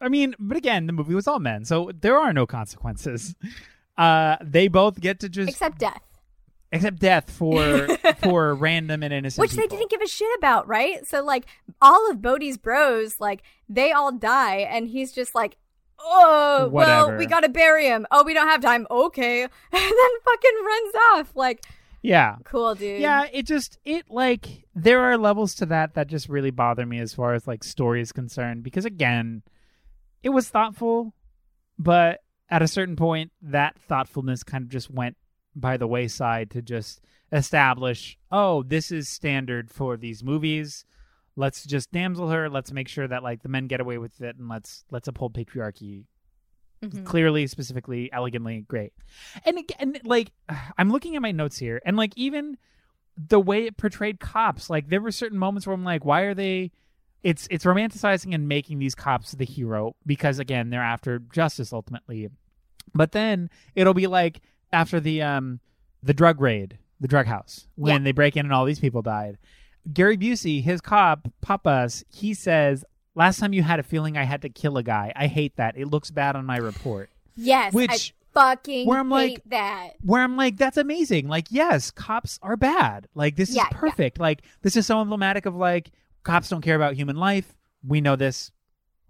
I mean, but again, the movie was all men, so there are no consequences. [LAUGHS] Uh, they both get to just Except death. except death for [LAUGHS] for random and innocent Which they people. didn't give a shit about, right? So, like, all of Bodhi's bros, like, they all die, and he's just like, oh, well, we gotta bury him. Oh, we don't have time. Okay. [LAUGHS] And then fucking runs off. Like, Yeah, cool, dude. yeah. It just it like there are levels to that that just really bother me as far as like story is concerned because again, it was thoughtful, but at a certain point, that thoughtfulness kind of just went by the wayside to just establish, oh, this is standard for these movies. Let's just damsel her. Let's make sure that like the men get away with it, and let's let's uphold patriarchy Mhm. clearly, specifically, elegantly, great. And again, like [SIGHS] I'm looking at my notes here, and like even the way it portrayed cops, like there were certain moments where I'm like, why are they? It's it's romanticizing and making these cops the hero because again they're after justice ultimately, but then it'll be like after the um the drug raid, the drug house when Yeah. they break in and all these people died. Gary Busey, his cop, Pappas, he says, Last time you had a feeling I had to kill a guy. I hate that. It looks bad on my report. Yes. Which- I fucking where I'm hate like- that. Where I'm like, that's amazing. Like, yes, cops are bad. Like, this Yeah, is yeah. perfect. Like, this is so emblematic of like, cops don't care about human life. We know this.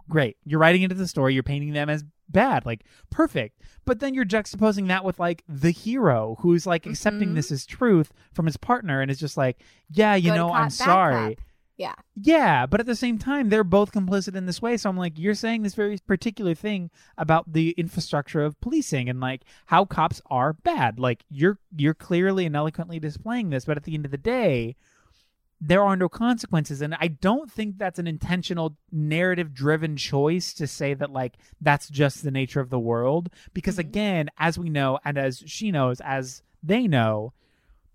Great. You're writing into the story. You're painting them as bad like perfect but then you're juxtaposing that with like the hero who's like accepting Mhm. this as truth from his partner and is just like yeah you Good know i'm sorry. Yeah. yeah, but at the same time, they're both complicit in this way. So I'm like, you're saying this very particular thing about the infrastructure of policing and like how cops are bad. Like you're you're clearly and eloquently displaying this, but at the end of the day, there are no consequences. And I don't think that's an intentional narrative driven choice to say that like that's just the nature of the world. Because Mhm. again, as we know, and as she knows, as they know,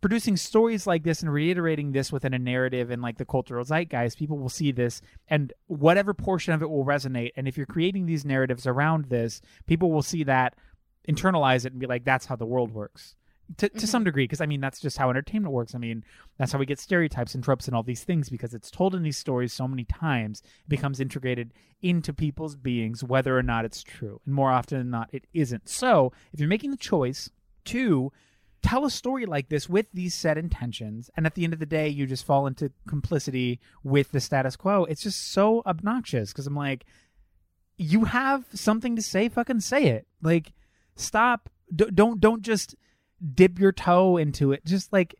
producing stories like this and reiterating this within a narrative and like the cultural zeitgeist, people will see this and whatever portion of it will resonate. And if you're creating these narratives around this, people will see that, internalize it, and be like, that's how the world works. To, to some mm-hmm. degree, because I mean, that's just how entertainment works. I mean, that's how we get stereotypes and tropes and all these things because it's told in these stories so many times, it becomes integrated into people's beings, whether or not it's true. And more often than not, it isn't. So if you're making the choice to tell a story like this with these set intentions and at the end of the day you just fall into complicity with the status quo it's just so obnoxious because i'm like you have something to say fucking say it like stop D- don't don't just dip your toe into it. Just like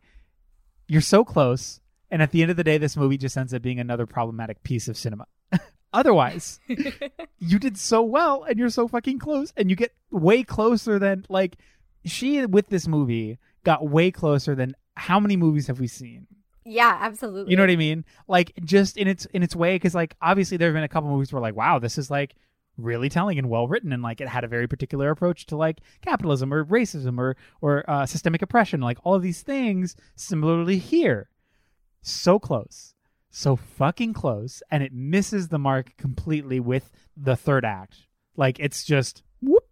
you're so close and at the end of the day this movie just ends up being another problematic piece of cinema. [LAUGHS] Otherwise [LAUGHS] you did so well and you're so fucking close and you get way closer than like she with this movie got way closer than how many movies have we seen? Yeah, absolutely. you know what i mean? Like just in its in its way because like obviously there have been a couple movies where like wow this is like really telling and well written and like it had a very particular approach to like capitalism or racism or or uh, systemic oppression like all of these things similarly here. So close so fucking close and it misses the mark completely with the third act. Like it's just whoop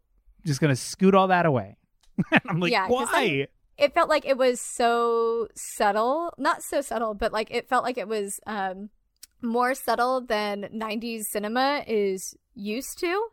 just gonna scoot all that away. [LAUGHS] And i'm like Yeah, why then- it felt like it was so subtle not so subtle but like it felt like it was um more subtle than 90s cinema is used to.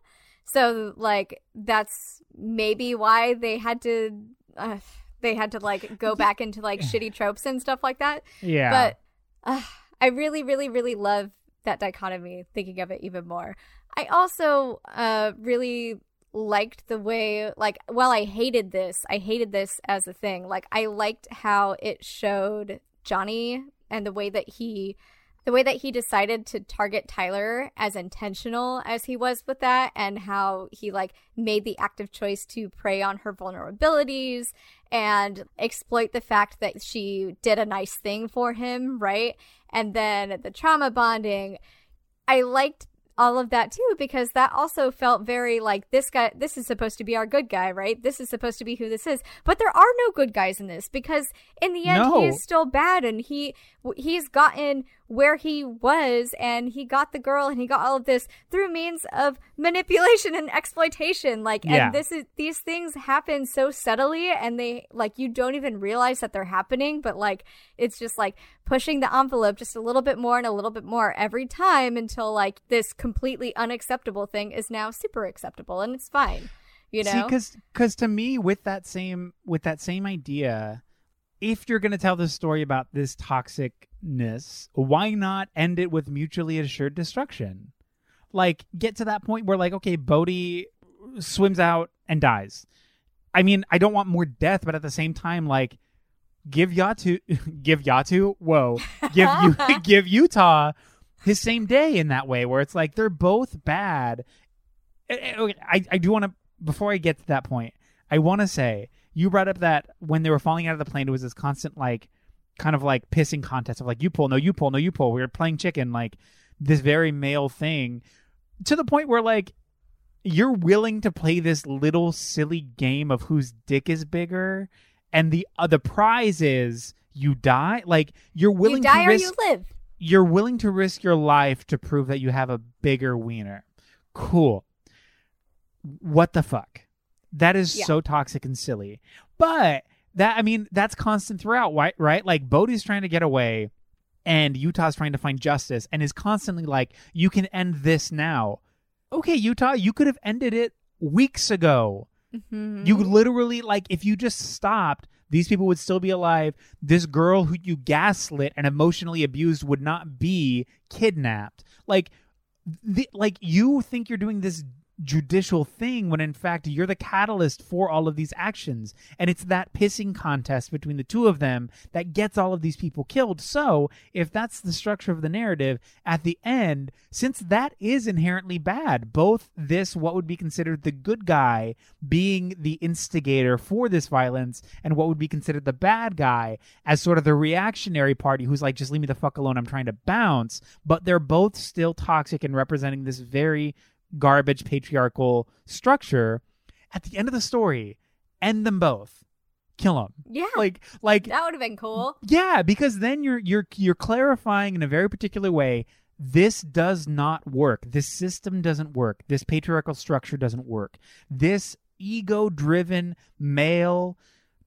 So like that's maybe why they had to uh, they had to like go [LAUGHS] back into like shitty tropes and stuff like that. Yeah. But uh, i really really really love that dichotomy thinking of it even more. I also uh really liked the way like while i hated this i hated this as a thing. Like i liked how it showed johnny and the way that he the way that he decided to target Tyler as intentional as he was with that and how he like made the active choice to prey on her vulnerabilities and exploit the fact that she did a nice thing for him, right? And then the trauma bonding. I liked all of that too because that also felt very like this guy this is supposed to be our good guy right this is supposed to be who this is but there are no good guys in this because in the end No. he is still bad and he he's gotten where he was and he got the girl and he got all of this through means of manipulation and exploitation like Yeah. and this is these things happen so subtly and they like you don't even realize that they're happening but like it's just like pushing the envelope just a little bit more and a little bit more every time until like this completely unacceptable thing is now super acceptable and it's fine you know because because to me, with that same with that same idea, if you're going to tell this story about this toxicness, why not end it with mutually assured destruction? Like, get to that point where, like, okay, Bodhi swims out and dies. I mean, I don't want more death, but at the same time, like, give Yatu, [LAUGHS] give Yatu, whoa, give you, [LAUGHS] [LAUGHS] give Utah his same day in that way, where it's like they're both bad. Eh, eh, I, I do want to before I get to that point, I want to say you brought up that when they were falling out of the plane, it was this constant like, kind of like pissing contest of like you pull, no you pull, no you pull. We were playing chicken, like this very male thing, to the point where like you're willing to play this little silly game of whose dick is bigger, and the uh, the prize is you die. Like you're willing you die to or risk you live you're willing to risk your life to prove that you have a bigger wiener. Cool. What the fuck? That is Yeah. so toxic and silly. But that I mean, that's constant throughout, right? Right? Like Bodhi's trying to get away and Utah's trying to find justice and is constantly like, you can end this now. Okay, Utah, you could have ended it weeks ago. Mhm. You literally like if you just stopped, these people would still be alive. This girl who you gaslit and emotionally abused would not be kidnapped. Like the, like you think you're doing this judicial thing when in fact you're the catalyst for all of these actions. And it's that pissing contest between the two of them that gets all of these people killed. So if that's the structure of the narrative at the end since that is inherently bad both this what would be considered the good guy being the instigator for this violence and what would be considered the bad guy as sort of the reactionary party who's like just leave me the fuck alone I'm trying to bounce. But they're both still toxic and representing this very garbage patriarchal structure at the end of the story end them both. Kill them Yeah. like like that would have been cool. yeah because then you're you're you're clarifying in a very particular way this does not work. This system doesn't work. This patriarchal structure doesn't work. This ego driven male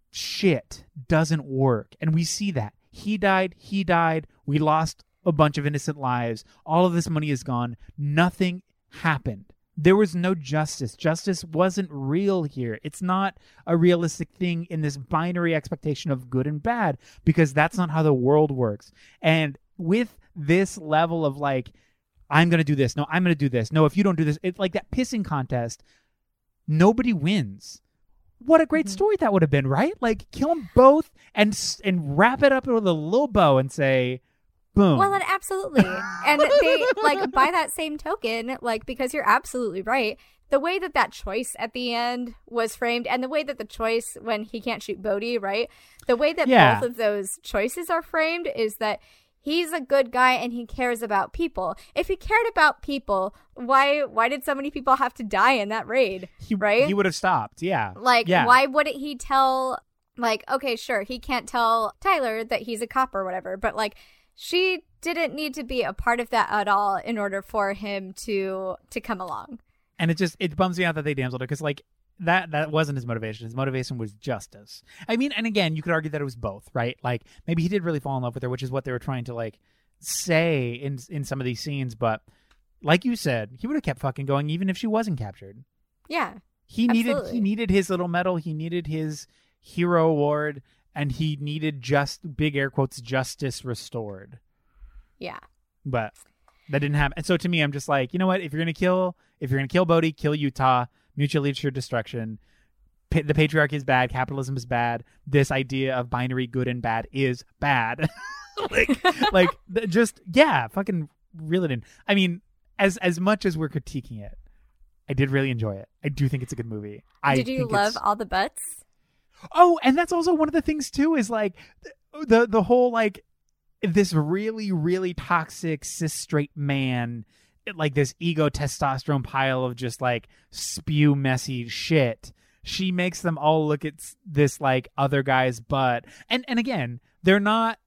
shit doesn't work. And we see that. He died he died we lost a bunch of innocent lives all of this money is gone nothing happened. There was no justice. Justice wasn't real here. It's not a realistic thing in this binary expectation of good and bad because that's not how the world works. And with this level of like i'm going to do this no i'm going to do this no if you don't do this it's like that pissing contest nobody wins. What a great Mhm. story that would have been right? Like kill them both and and wrap it up with a little bow and say boom Well, and absolutely. and they [LAUGHS] like by that same token, like because you're absolutely right. The way that that choice at the end was framed, and the way that the choice when he can't shoot Bodhi, right? The way that Yeah. both of those choices are framed is that he's a good guy and he cares about people. If he cared about people, why why did so many people have to die in that raid? he, right? he would have stopped yeah Like, yeah. why wouldn't he tell, like, okay, sure, he can't tell Tyler that he's a cop or whatever, but like, she didn't need to be a part of that at all in order for him to to come along. and it just it bums me out that they damseled her because like that that wasn't his motivation. His motivation was justice. I mean and again you could argue that it was both right? Like maybe he did really fall in love with her which is what they were trying to like say in in some of these scenes but like you said he would have kept fucking going even if she wasn't captured. Yeah, he needed Absolutely. he needed his little medal. He needed his hero award and he needed just big air quotes justice restored yeah, but that didn't happen. And so to me, I'm just like, you know what? If you're gonna kill, if you're gonna kill Bodhi, kill Utah. Mutual leads to destruction. Pa- the patriarchy is bad. Capitalism is bad. This idea of binary good and bad is bad. [LAUGHS] like, [LAUGHS] like th- just yeah, fucking reel it in. I mean, as as much as we're critiquing it, I did really enjoy it. I do think it's a good movie. I Did you love it's- all the butts? Oh, and that's also one of the things too is like the the whole like this really really toxic cis straight man like this ego testosterone pile of just like spew messy shit. She makes them all look at this like other guy's butt. And and again, they're not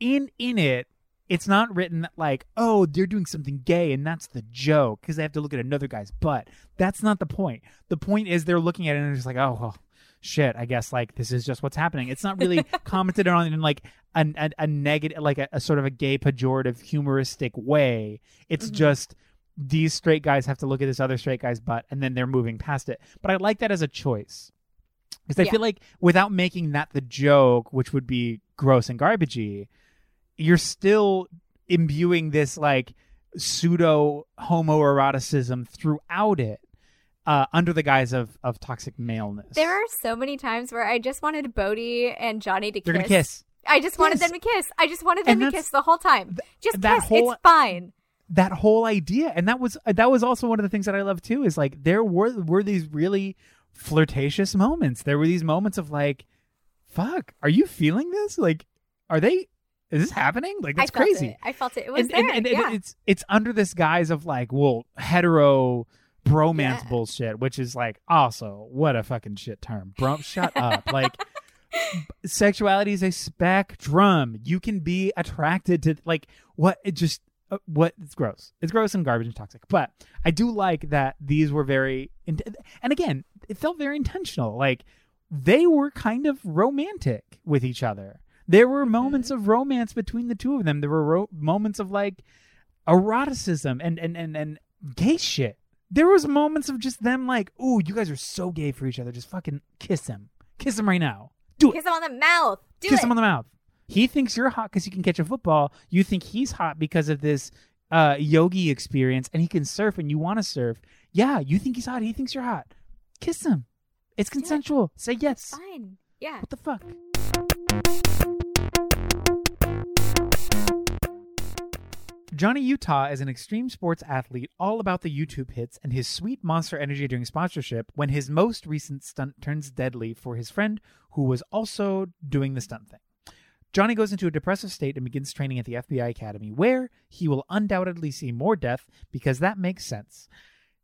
in in it it's not written like, oh, they're doing something gay and that's the joke because they have to look at another guy's butt. That's not the point. The point is they're looking at it and just like, oh, well, shit, I guess like this is just what's happening. It's not really [LAUGHS] commented on in like a, a, a negative, like a, a sort of a gay pejorative humoristic way. It's Mhm. just these straight guys have to look at this other straight guy's butt and then they're moving past it. But I like that as a choice. Because I Yeah. feel like without making that the joke, which would be gross and garbagey, you're still imbuing this like pseudo homoeroticism throughout it uh, under the guise of, of toxic maleness. There are so many times where I just wanted Bodhi and Johnny to They're kiss. gonna kiss. I just wanted them to kiss. I just wanted them And to kiss the whole time. Just that kiss. whole- it's fine. That whole idea, and that was that was also one of the things that I love too. Is like there were were these really flirtatious moments. There were these moments of like, "Fuck, are you feeling this? Like, are they? Is this happening? Like that's I crazy." It. I felt it. It was and, there. and, and, and yeah. it's it's under this guise of like well hetero bromance Yeah. bullshit which is like also what a fucking shit term. Bro shut [LAUGHS] up. Like sexuality is a spectrum. You can be attracted to like what it just uh, what it's gross. It's gross and garbage and toxic. But i do like that these were very in- and again it felt very intentional. Like they were kind of romantic with each other. There were moments of romance between the two of them. There were ro- moments of like eroticism and and and and gay shit there was moments of just them like ooh you guys are so gay for each other just fucking kiss him kiss him right now do it kiss him on the mouth. Do it. kiss it. him on the mouth. He thinks you're hot because he can catch a football. You think he's hot because of this uh, yogi experience, and he can surf, and you want to surf. Yeah, you think he's hot. He thinks you're hot. Kiss him. It's Do it. consensual. Say yes. Fine. Yeah. What the fuck? Johnny Utah is an extreme sports athlete all about the YouTube hits and his sweet monster energy during sponsorship when his most recent stunt turns deadly for his friend who was also doing the stunt thing. Johnny goes into a depressive state and begins training at the FBI Academy, where he will undoubtedly see more death because that makes sense.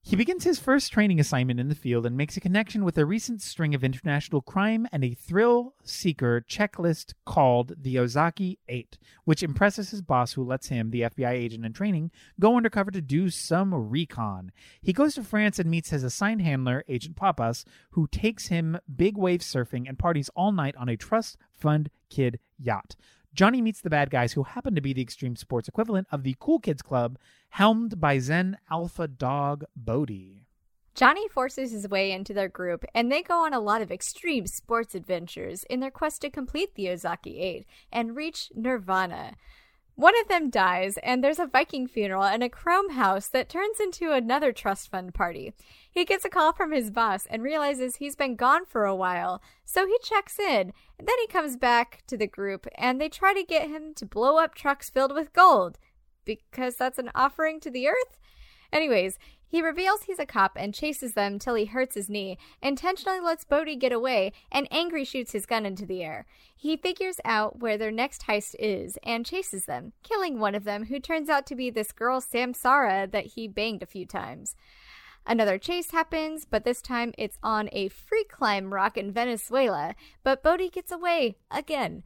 He begins his first training assignment in the field and makes a connection with a recent string of international crime and a thrill seeker checklist called the Ozaki 8, which impresses his boss, who lets him, the FBI agent in training, go undercover to do some recon. He goes to France and meets his assigned handler, Agent Pappas, who takes him big wave surfing and parties all night on a trust fund kid yacht. Johnny meets the bad guys who happen to be the extreme sports equivalent of the Cool Kids Club, helmed by Zen Alpha Dog Bodhi. Johnny forces his way into their group, and they go on a lot of extreme sports adventures in their quest to complete the Ozaki 8 and reach Nirvana. One of them dies, and there's a Viking funeral and a chrome house that turns into another trust fund party. He gets a call from his boss and realizes he's been gone for a while, so he checks in. And then he comes back to the group, and they try to get him to blow up trucks filled with gold because that's an offering to the earth. Anyways, he reveals he's a cop and chases them till he hurts his knee, intentionally lets Bodhi get away, and angry shoots his gun into the air. He figures out where their next heist is and chases them, killing one of them who turns out to be this girl Samsara that he banged a few times. Another chase happens, but this time it's on a free climb rock in Venezuela, but Bodhi gets away again.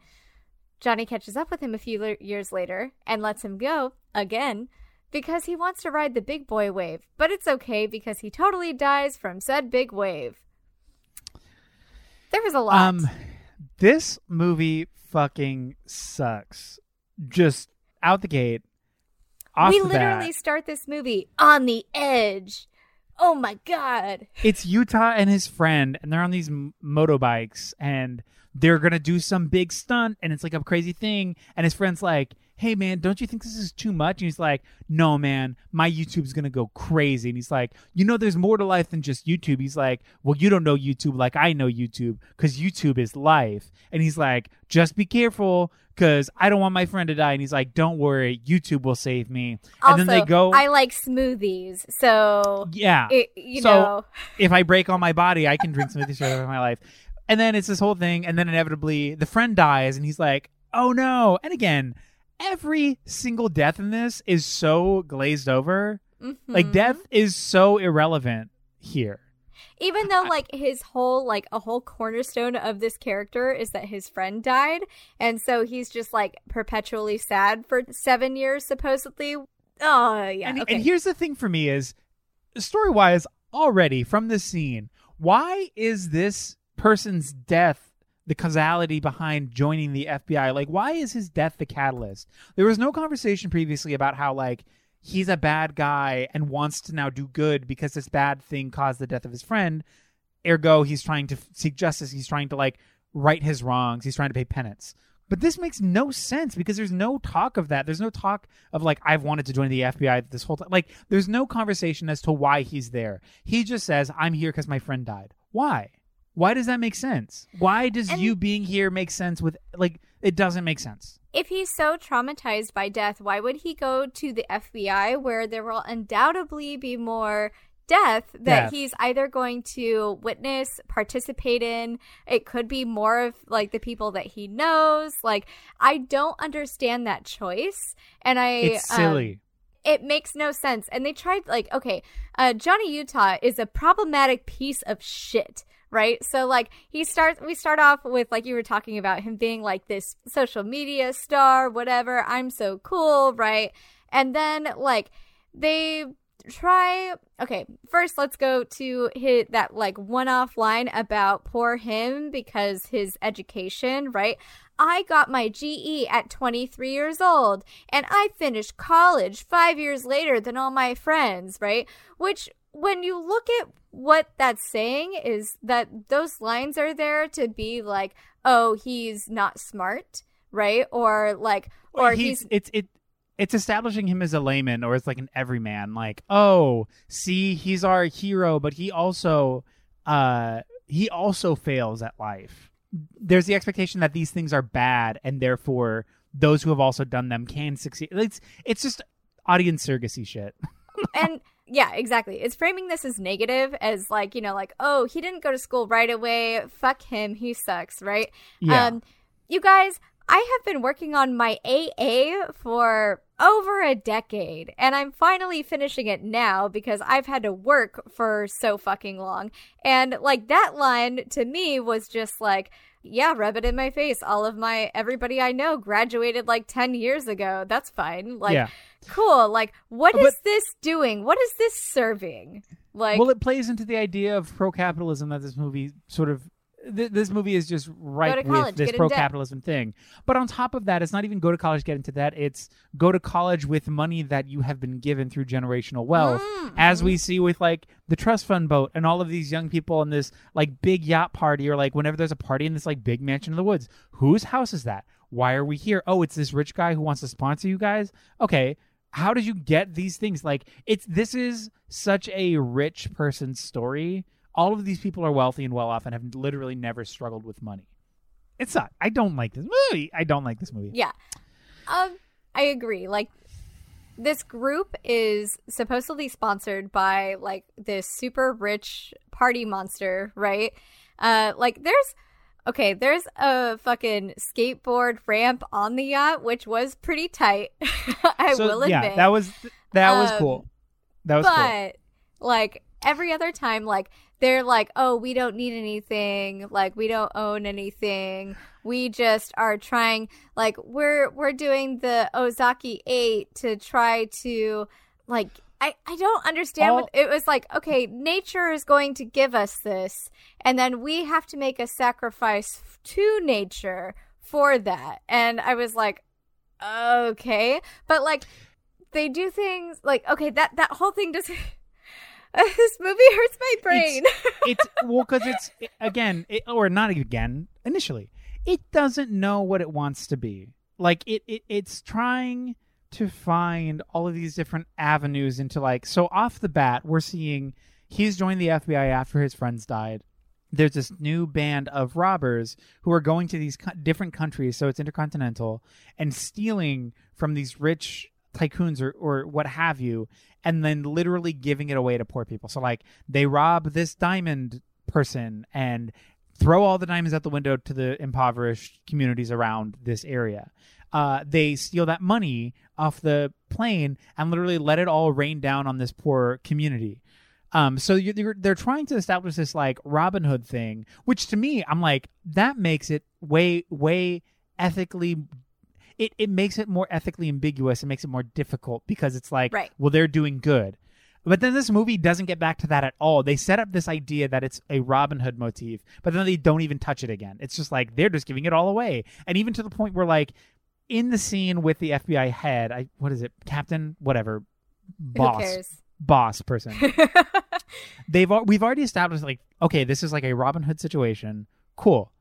Johnny catches up with him a few years later and lets him go again because he wants to ride the big boy wave, but it's okay because he totally dies from said big wave. There was a lot. Um, this movie fucking sucks. Just out the gate. We the literally bat. start this movie on the edge. Oh my god. It's Utah and his friend, and they're on these m- motorbikes, and they're gonna do some big stunt, and it's like a crazy thing. And his friend's like, "Hey, man, don't you think this is too much?" And he's like, "No, man, my YouTube's gonna go crazy." And he's like, "You know, there's more to life than just YouTube." He's like, "Well, you don't know YouTube like I know YouTube, because YouTube is life." And he's like, "Just be careful." Because I don't want my friend to die, and he's like, "Don't worry, YouTube will save me." And then they go, I like smoothies, so "Yeah, it, you So- know. if I break all my body, I can drink smoothies for the rest of my life. And then it's this whole thing, and then inevitably the friend dies, and he's like, "Oh no!" And again, every single death in this is so glazed over. Like Mhm. death is so irrelevant here. Even though like his whole like a whole cornerstone of this character is that his friend died, and so he's just like perpetually sad for seven years supposedly. Oh yeah. and, okay. and here's the thing for me is story wise already from this scene why is this person's death the causality behind joining the fbi like why is his death the catalyst there was no conversation previously about how like he's a bad guy and wants to now do good because this bad thing caused the death of his friend ergo he's trying to seek justice he's trying to like right his wrongs he's trying to pay penance but this makes no sense because there's no talk of that. There's no talk of like I've wanted to join the FBI this whole time. Like there's no conversation as to why he's there. He just says I'm here because my friend died. Why? Why does that make sense? Why does And- you being here make sense with like it doesn't make sense. if he's so traumatized by death, why would he go to the FBI where there will undoubtedly be more death that Death. he's either going to witness, participate in? It could be more of like the people that he knows. Like, I don't understand that choice. And I. It's um, silly. it makes no sense. And they tried like, okay, uh, Johnny Utah is a problematic piece of shit, right? So like he starts, we start off with like you were talking about him being like this social media star, whatever. I'm so cool, right? And then like they try okay first let's go to hit that like one-off line about poor him because his education right i got my ge at 23 years old and i finished college five years later than all my friends right which when you look at what that's saying is that those lines are there to be like oh he's not smart right or like or he's, he's it's it it's establishing him as a layman or as like an everyman. Like, oh, see, he's our hero, but he also, uh, he also fails at life. There's the expectation that these things are bad, and therefore those who have also done them can succeed. It's it's just audience surrogacy shit. [LAUGHS] and yeah, exactly. It's framing this as negative, as like, you know, like, oh, he didn't go to school right away. Fuck him. He sucks, right? Yeah. Um, you guys, I have been working on my AA for over a decade, and I'm finally finishing it now because I've had to work for so fucking long. And like that line to me was just like, yeah, rub it in my face. All of my everybody I know graduated like 10 years ago. That's fine. Like Yeah. Cool. Like what is But- this doing? What is this serving? Like well, it plays into the idea of pro capitalism that this movie sort of. Th- this movie is just right college, with this pro capitalism thing. But on top of that, it's not even go to college, get into that. It's go to college with money that you have been given through generational wealth, Mm, as we see with like the trust fund boat and all of these young people in this like big yacht party, or like whenever there's a party in this like big mansion in the woods. Whose house is that? Why are we here? Oh, it's this rich guy who wants to sponsor you guys. Okay, how did you get these things like it's this is such a rich person's story all of these people are wealthy and well off and have literally never struggled with money it's not i don't like this movie i don't like this movie Yeah. Um, I agree. Like, this group is supposedly sponsored by like this super rich party monster, right? Uh, like there's okay, there's a fucking skateboard ramp on the yacht, which was pretty tight. [LAUGHS] I so will yeah that was that was Um, cool. That was cool. but like every other time like they're like oh we don't need anything. Like we don't own anything. We just are trying like we're we're doing the ozaki 8 to try to like I, I don't understand All- what it was like okay nature is going to give us this and then we have to make a sacrifice to nature for that. And i was like okay. But like they do things like okay that that whole thing just [LAUGHS] this movie hurts my brain. it's [LAUGHS] well because it's again it, or not again initially it doesn't know what it wants to be. Like it, it it's trying to find all of these different avenues into like so off the bat we're seeing he's joined the fbi after his friends died. There's this new band of robbers who are going to these co- different countries so it's intercontinental and stealing from these rich tycoons or, or what have you and then literally giving it away to poor people. So like they rob this diamond person and throw all the diamonds out the window to the impoverished communities around this area uh, they steal that money off the plane and literally let it all rain down on this poor community um, so you, you're, they're trying to establish this like Robin Hood thing, which to me, I'm like, that makes it way, way ethically. It it makes it more ethically ambiguous. It makes it more difficult because it's like, Right. well, they're doing good. But then this movie doesn't get back to that at all. They set up this idea that it's a Robin Hood motif, but then they don't even touch it again. It's just like they're just giving it all away, and even to the point where like in the scene with the FBI head, I what is it, Captain, whatever, who boss, cares? Boss person. [LAUGHS] They've we've already established like okay this is like a robin hood situation. Cool.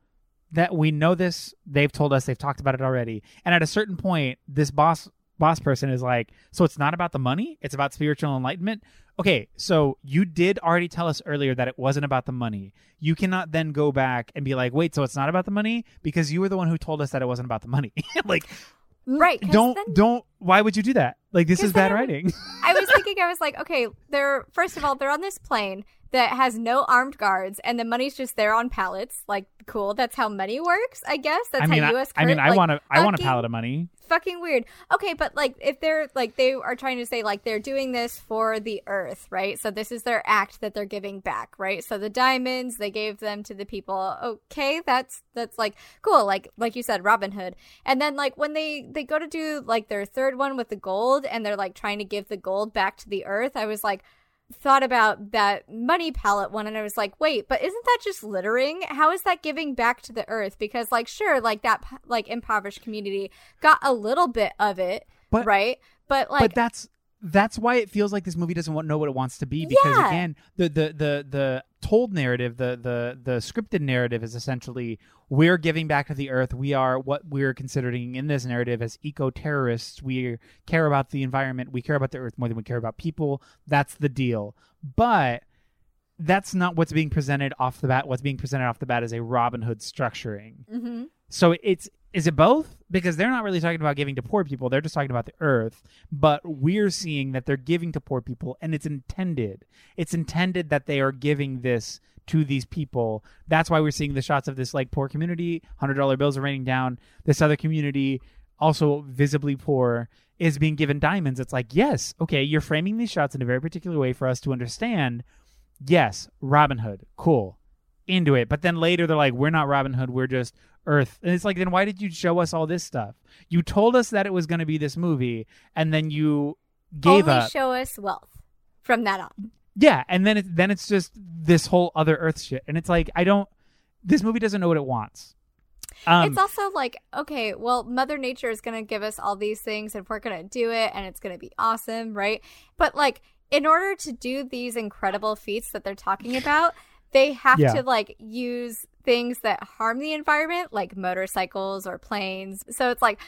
That we know this. They've told us. They've talked about it already. And at a certain point this boss boss person is like so it's not about the money. It's about spiritual enlightenment okay so you did already tell us earlier that it wasn't about the money. You cannot then go back and be like wait so it's not about the money? Because you were the one who told us that it wasn't about the money. [LAUGHS] Like right? don't then- don't why would you do that? Like this is bad then- writing. I was [LAUGHS] thinking, I was like, okay, they're first of all, they're on this plane that has no armed guards, and the money's just there on pallets. Like, cool. That's how money works, I guess. That's i mean how I, U.S. I mean i like, want to i want a pallet of money fucking weird. Okay, but like if they're like they are trying to say like they're doing this for the earth, right? So this is their act that they're giving back, right? So the diamonds they gave them to the people. Okay, that's that's like cool. Like like you said Robin Hood. And then like when they they go to do like their third one with the gold and they're like trying to give the gold back to the earth, I was like thought about that money palette one and I was like, wait, but isn't that just littering? How is that giving back to the earth? Because like sure, like that like impoverished community got a little bit of it, But- right? But like but that's that's why it feels like this movie doesn't want, know what it wants to be because Yeah. again the, the the the told narrative the the the scripted narrative is essentially we're giving back to the earth. We are what we're considering in this narrative as eco-terrorists. We care about the environment. We care about the earth more than we care about people. That's the deal. But that's not what's being presented off the bat. What's being presented off the bat is a robin hood structuring. Mm-hmm. so it's is it both? Because they're not really talking about giving to poor people. They're just talking about the earth. But we're seeing that they're giving to poor people and it's intended. It's intended that they are giving this to these people. That's why we're seeing the shots of this like poor community, hundred dollar bills are raining down. This other community, also visibly poor, is being given diamonds. It's like, yes, okay, you're framing these shots in a very particular way for us to understand. Yes, Robin Hood, cool. Into it. But then later they're like, we're not Robin Hood, we're just Earth. And it's like, then why did you show us all this stuff? You told us that it was going to be this movie, and then you gave Only up. show us wealth from that on. yeah, and then it, then it's just this whole other Earth shit, and it's like, I don't. This movie doesn't know what it wants. Um, it's also like, okay, well, Mother Nature is going to give us all these things and we're going to do it and it's going to be awesome, right? But like, in order to do these incredible feats that they're talking about, they have Yeah. to like use things that harm the environment, like motorcycles or planes. So it's like,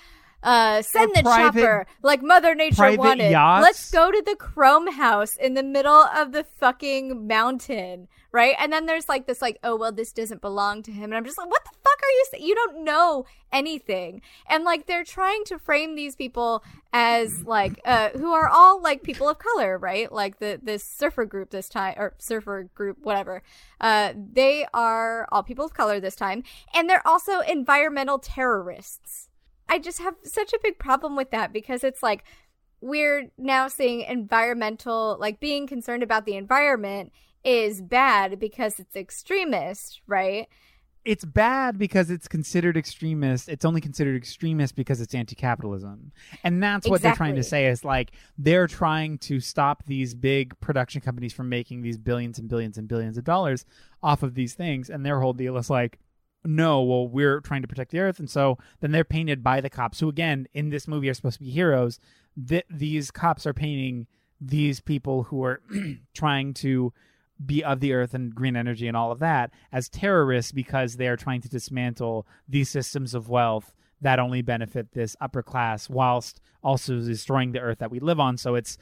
uh, send the private- chopper, like Mother Nature wanted. yachts. Let's go to the Chrome House in the middle of the fucking mountain, right? And then there's like this, like, oh well, this doesn't belong to him, and I'm just like, what the fuck are you saying? You don't know anything, and like they're trying to frame these people as like, uh, who are all like people of color, right? Like the this surfer group this time, or surfer group, whatever. Uh, they are all people of color this time, and they're also environmental terrorists. I just have such a big problem with that because it's like we're now seeing environmental, like being concerned about the environment is bad because it's extremist, right? it's bad because it's considered extremist. It's only considered extremist because it's anti-capitalism, and that's what they're trying to say. Is like they're trying to stop these big production companies from making these billions and billions and billions of dollars off of these things, and their whole deal is like, no, well, we're trying to protect the earth, and so then they're painted by the cops, who again in this movie are supposed to be heroes. Th- these cops are painting these people who are [CLEARS THROAT] trying to be of the earth and green energy and all of that as terrorists because they are trying to dismantle these systems of wealth that only benefit this upper class whilst also destroying the earth that we live on so it's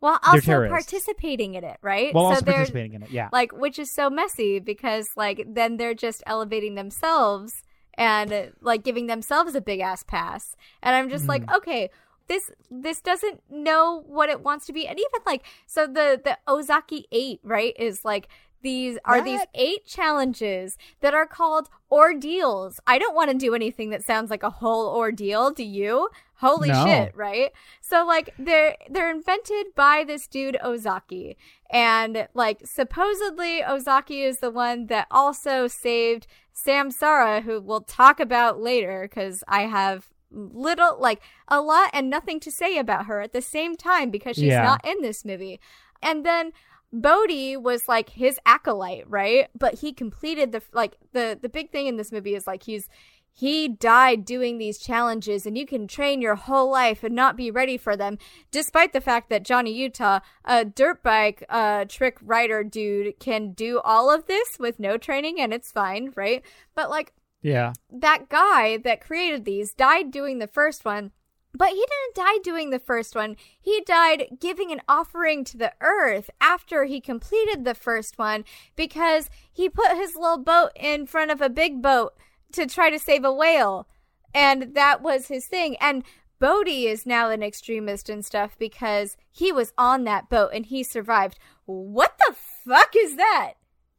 While also participating in it, right? while so also participating in it yeah like, which is so messy because like then they're just elevating themselves and like giving themselves a big ass pass, and I'm just like, Mm-hmm. okay. This this doesn't know what it wants to be, and even like so the the Ozaki Eight right is like these are these eight challenges that are called ordeals. I don't want to do anything that sounds like a whole ordeal. Do you? Holy No. shit, right? So like they're they're invented by this dude Ozaki. And like supposedly Ozaki is the one that also saved Samsara, who we'll talk about later cuz I have little like a lot and nothing to say about her at the same time because she's Yeah. not in this movie. And then Bodhi was like his acolyte, right? But he completed the like the the big thing in this movie is like he's he died doing these challenges and you can train your whole life and not be ready for them despite the fact that Johnny Utah, a dirt bike uh trick rider dude can do all of this with no training and it's fine, right? But like yeah that guy that created these died doing the first one, but he didn't die doing the first one. He died giving an offering to the earth after he completed the first one because he put his little boat in front of a big boat to try to save a whale. And that was his thing. And Bodhi is now an extremist and stuff because he was on that boat and he survived. What the fuck is that?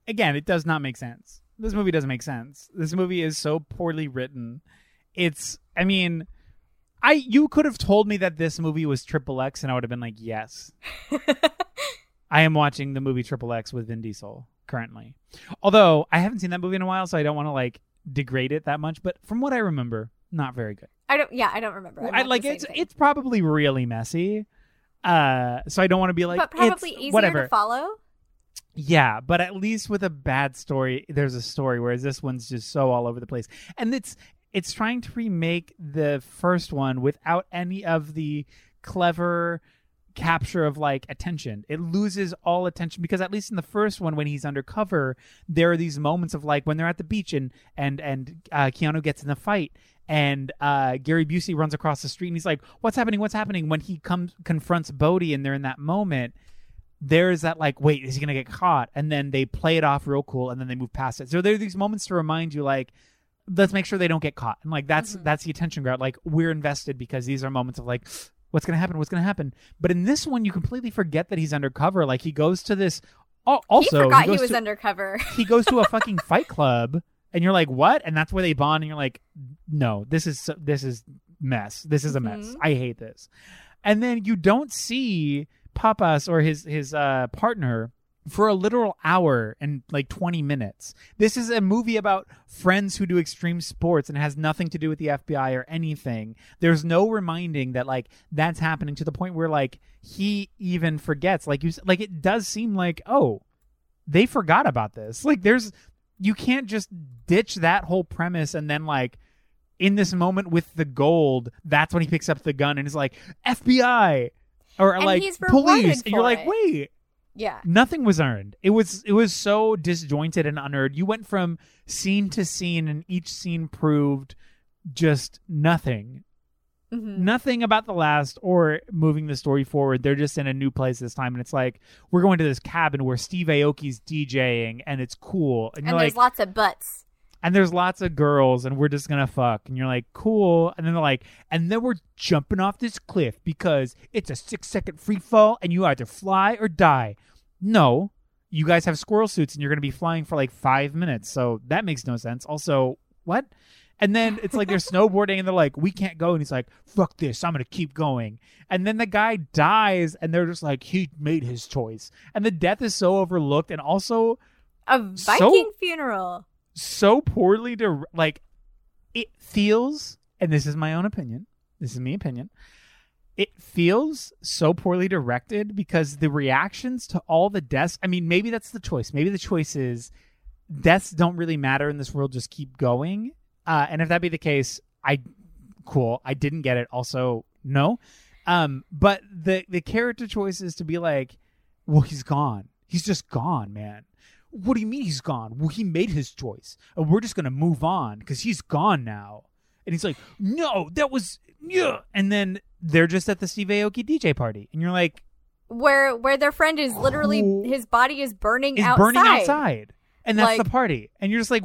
again it does not make sense this movie doesn't make sense this movie is so poorly written it's i mean i you could have told me that this movie was triple x and i would have been like yes [LAUGHS] I am watching the movie Triple X with Vin Diesel currently. Although I haven't seen that movie in a while, so I don't want to like degrade it that much. But from what I remember, not very good. I don't. Yeah, I don't remember. I'm I like it's thing. it's probably really messy. Uh, so I don't want to be like, but probably it's easier whatever. to follow. Yeah, but at least with a bad story, there's a story. Whereas this one's just so all over the place, and it's it's trying to remake the first one without any of the clever capture of like attention. It loses all attention because at least in the first one, when he's undercover, there are these moments of like when they're at the beach and and and uh, Keanu gets in the fight and uh, Gary Busey runs across the street and he's like, "What's happening? What's happening?" When he comes confronts Bodhi and they're in that moment, there's that like, "Wait, is he gonna get caught?" And then they play it off real cool and then they move past it. So there are these moments to remind you like. Let's make sure they don't get caught, and like that's Mhm. that's the attention grab. Like we're invested because these are moments of like, what's gonna happen? What's gonna happen? But in this one, you completely forget that he's undercover. Like he goes to this. al- Also, he forgot he, goes was to, undercover. [LAUGHS] he goes to a [LAUGHS] fucking fight club and you're like what and that's where they bond and you're like no this is this is mess this is a mess Mhm. i hate this and then you don't see Pappas or his his uh partner for a literal hour and like 20 minutes. This is a movie about friends who do extreme sports and has nothing to do with the fbi or anything. There's no reminding that like that's happening to the point where like he even forgets. Like you like it does seem like oh they forgot about this. Like there's you can't just ditch that whole premise and then like in this moment with the gold, that's when he picks up the gun and is like FBI or And like police! and you're like, "Wait, yeah. nothing was earned. It was it was so disjointed and unearned. You went from scene to scene and each scene proved just nothing Mhm. nothing about the last or moving the story forward. They're just in a new place this time, and it's like we're going to this cabin where Steve Aoki's DJing, and it's cool, and And there's like, lots of butts. And there's lots of girls, and we're just gonna fuck, and you're like, cool, and then they're like, and then we're jumping off this cliff because it's a six second free fall, and you either fly or die. No, you guys have squirrel suits, and you're gonna be flying for like five minutes, so that makes no sense. Also, what? And then it's like they're [LAUGHS] snowboarding and they're like, we can't go. And he's like, fuck this. I'm to keep going. And then the guy dies and they're just like, he made his choice. And the death is so overlooked and also A So- Viking funeral. So poorly to like, it feels, and this is my own opinion. This is me opinion. It feels so poorly directed because the reactions to all the deaths. I mean, maybe that's the choice. Maybe the choice is deaths don't really matter in this world. Just keep going. Uh, and if that be the case, I cool. I didn't get it. Also, no. Um, but the the character choice is to be like, well, he's gone. He's just gone, man. What do you mean he's gone? Well, he made his choice, and we're just gonna move on because he's gone now. And he's like, no, that was yeah. And then they're just at the Steve Aoki DJ party, and you're like, Where where their friend is literally his body is burning is outside. burning outside, and that's Like- the party, and you're just like,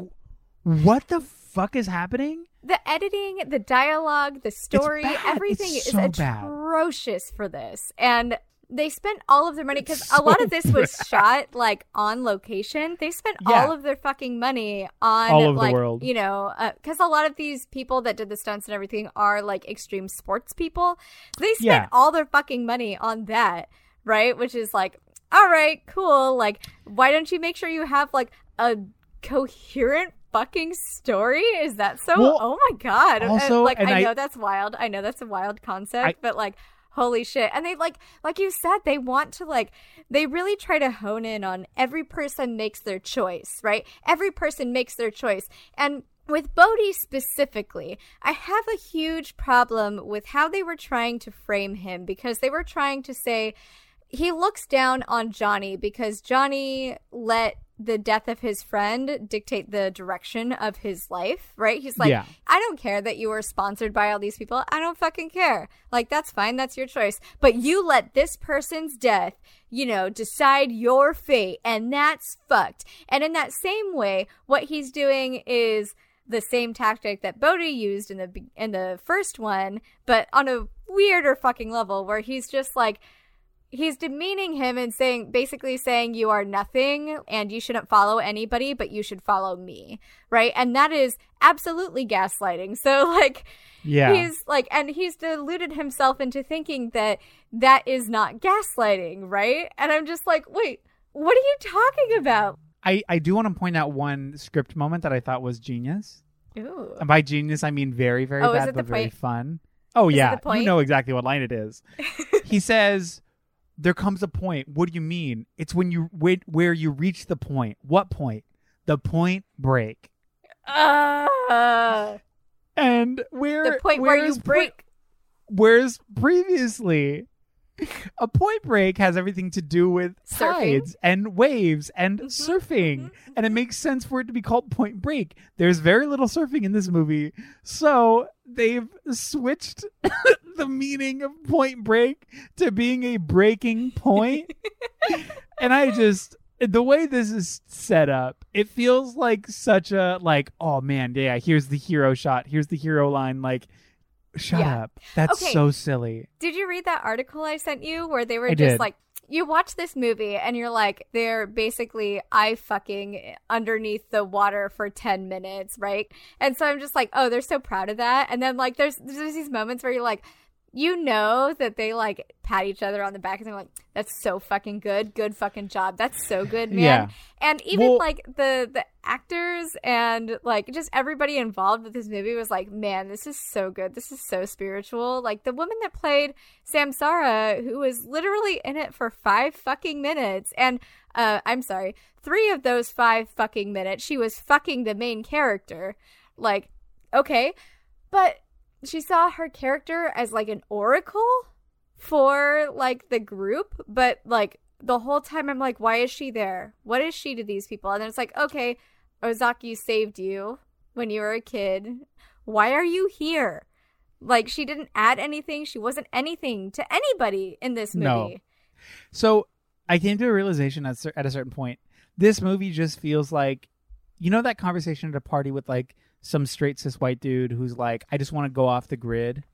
what the fuck is happening? The editing, the dialogue, the story, everything It's is so bad. atrocious for this. And they spent all of their money because It's a [LAUGHS] lot of this was shot like on location. They spent Yeah. all of their fucking money on All over the like world. you know uh, because a lot of these people that did the stunts and everything are like extreme sports people. They spent Yeah. all their fucking money on that, right? Which is like, all right, cool. Like, why don't you make sure you have like a coherent fucking story? Is that so? Well, oh my god! Also- like I I- know that's wild. I know that's a wild concept, I- but like. Holy shit. And they like like you said they want to like they really try to hone in on every person makes their choice, right? Every person makes their choice. And with Bodhi specifically, I have a huge problem with how they were trying to frame him because they were trying to say he looks down on Johnny because Johnny let the death of his friend dictate the direction of his life, right? He's like, Yeah. I don't care that you were sponsored by all these people. I don't fucking care. Like, that's fine. That's your choice. But you let this person's death, you know, decide your fate. And that's fucked. And in that same way, what he's doing is the same tactic that Bodhi used in the in the first one, but on a weirder fucking level where he's just like he's demeaning him and saying basically saying you are nothing and you shouldn't follow anybody but you should follow me right and that is absolutely gaslighting so [LAUGHS] like Yeah. he's like and he's deluded himself into thinking that that is not gaslighting right and i'm just like wait what are you talking about I, I do want to point out one script moment that I thought was genius. Ooh. And by genius, I mean very, very Oh, bad, but very fun. Oh, Is yeah. You know exactly what line it is. [LAUGHS] he says, There comes a point. What do you mean? It's when you where, where you reach the point. What point? The point break. uh, And where the point where you pre- break whereas previously a point break has everything to do with Surfing. tides and waves and Mhm, surfing. mhm, and it makes sense for it to be called point break. There's very little surfing in this movie. So they've switched [LAUGHS] the meaning of point break to being a breaking point. [LAUGHS] And i just the way this is set up it feels like such a like oh man yeah here's the hero shot. Here's the hero line. Like shut Yeah. up that's Okay. so silly Did you read that article I sent you where they were I just did. like you watch this movie and you're like they're basically eye fucking underneath the water for 10 minutes, right? And so I'm just like, "Oh, they're so proud of that." And then like there's there's these moments where you're like you know that they like pat each other on the back and they're like, "That's so fucking good, good fucking job. That's so good, man." Yeah. And even Well- like the the actors and like just everybody involved with this movie was like, man, this is so good. This is so spiritual. Like the woman that played Samsara, who was literally in it for five fucking minutes, and uh, I'm sorry, three of those five fucking minutes, she was fucking the main character. Like, okay, but she saw her character as like an oracle for like the group, but like the whole time I'm like, why is she there? What is she to these people? And then it's like, okay, Ozaki saved you when you were a kid. Why are you here? Like she didn't add anything. She wasn't anything to anybody in this movie. No. So I came to a realization at, at a certain point. This movie just feels like, you know, that conversation at a party with like some straight cis white dude who's like, I just want to go off the grid.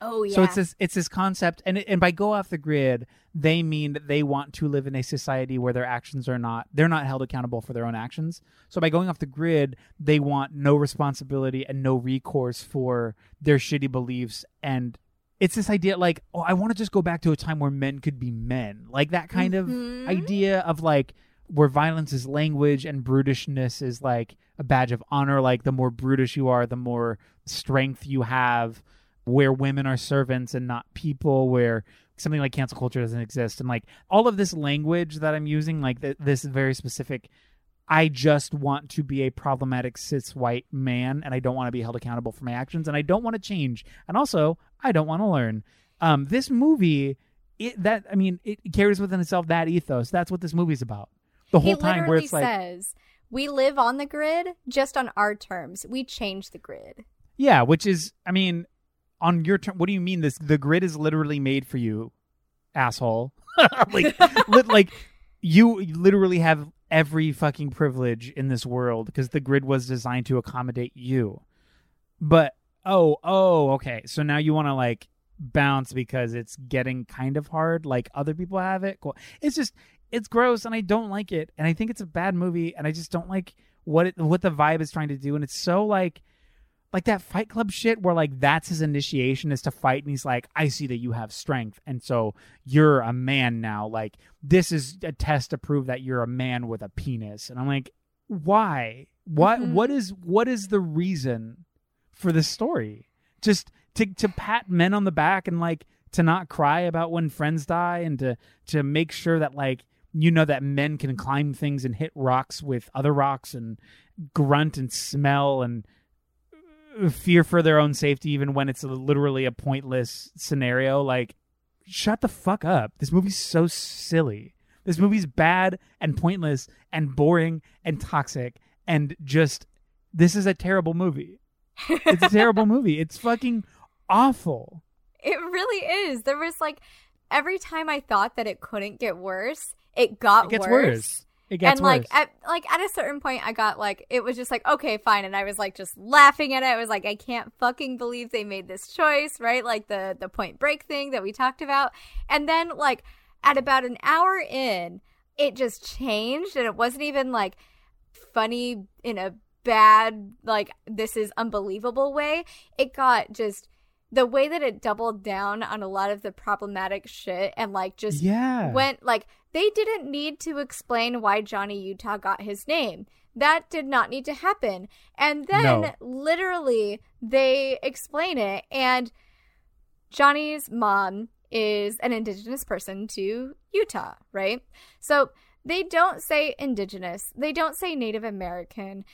Oh yeah. So it's this it's this concept, and and by go off the grid, they mean that they want to live in a society where their actions are not they're not held accountable for their own actions. So by going off the grid, they want no responsibility and no recourse for their shitty beliefs and. It's this idea like, oh, I want to just go back to a time where men could be men. Like that kind Mhm. of idea of like where violence is language and brutishness is like a badge of honor. Like the more brutish you are, the more strength you have. Where women are servants and not people. Where something like cancel culture doesn't exist, and like all of this language that I'm using, like th- this very specific. I just want to be a problematic cis white man, and I don't want to be held accountable for my actions, and I don't want to change, and also I don't want to learn. Um, this movie, it that I mean, it carries within itself that ethos. That's what this movie's about. The whole he time, where literally it's like, says, "We live on the grid, just on our terms. We change the grid." yeah, which is, I mean, on your term. What do you mean? This the grid is literally made for you, asshole. [LAUGHS] like, [LAUGHS] li- like you literally have every fucking privilege in this world because the grid was designed to accommodate you. But oh, oh, okay. So now you want to like bounce because it's getting kind of hard like other people have it. Cool. It's just it's gross and I don't like it and I think it's a bad movie and I just don't like what it what the vibe is trying to do and it's so like like that fight club shit where like that's his initiation is to fight and he's like i see that you have strength and so you're a man now like this is a test to prove that you're a man with a penis. And i'm like why? What Mhm. what is what is the reason for this story? Just to to pat men on the back and like to not cry about when friends die and to to make sure that like you know that men can climb things and hit rocks with other rocks and grunt and smell and fear for their own safety even when it's literally a pointless scenario. Like shut the fuck up. This movie's so silly. This movie's bad and pointless and boring and toxic and just this is a terrible movie. It's a terrible [LAUGHS] movie. It's fucking awful. It really is. There was like every time I thought that it couldn't get worse, it got worse. it gets worse. worse it gets and like at like at a certain point I got like it was just like okay fine and I was like just laughing at it. I was like I can't fucking believe they made this choice, right? Like the the point break thing that we talked about. And then like at about an hour in, it just changed and it wasn't even like funny in a bad like this is unbelievable way. It got just the way that it doubled down on a lot of the problematic shit and like just yeah went like they didn't need to explain why Johnny Utah got his name. That did not need to happen. And then No. literally they explain it and Johnny's mom is an indigenous person to Utah, right? So they don't say indigenous. They don't say Native American.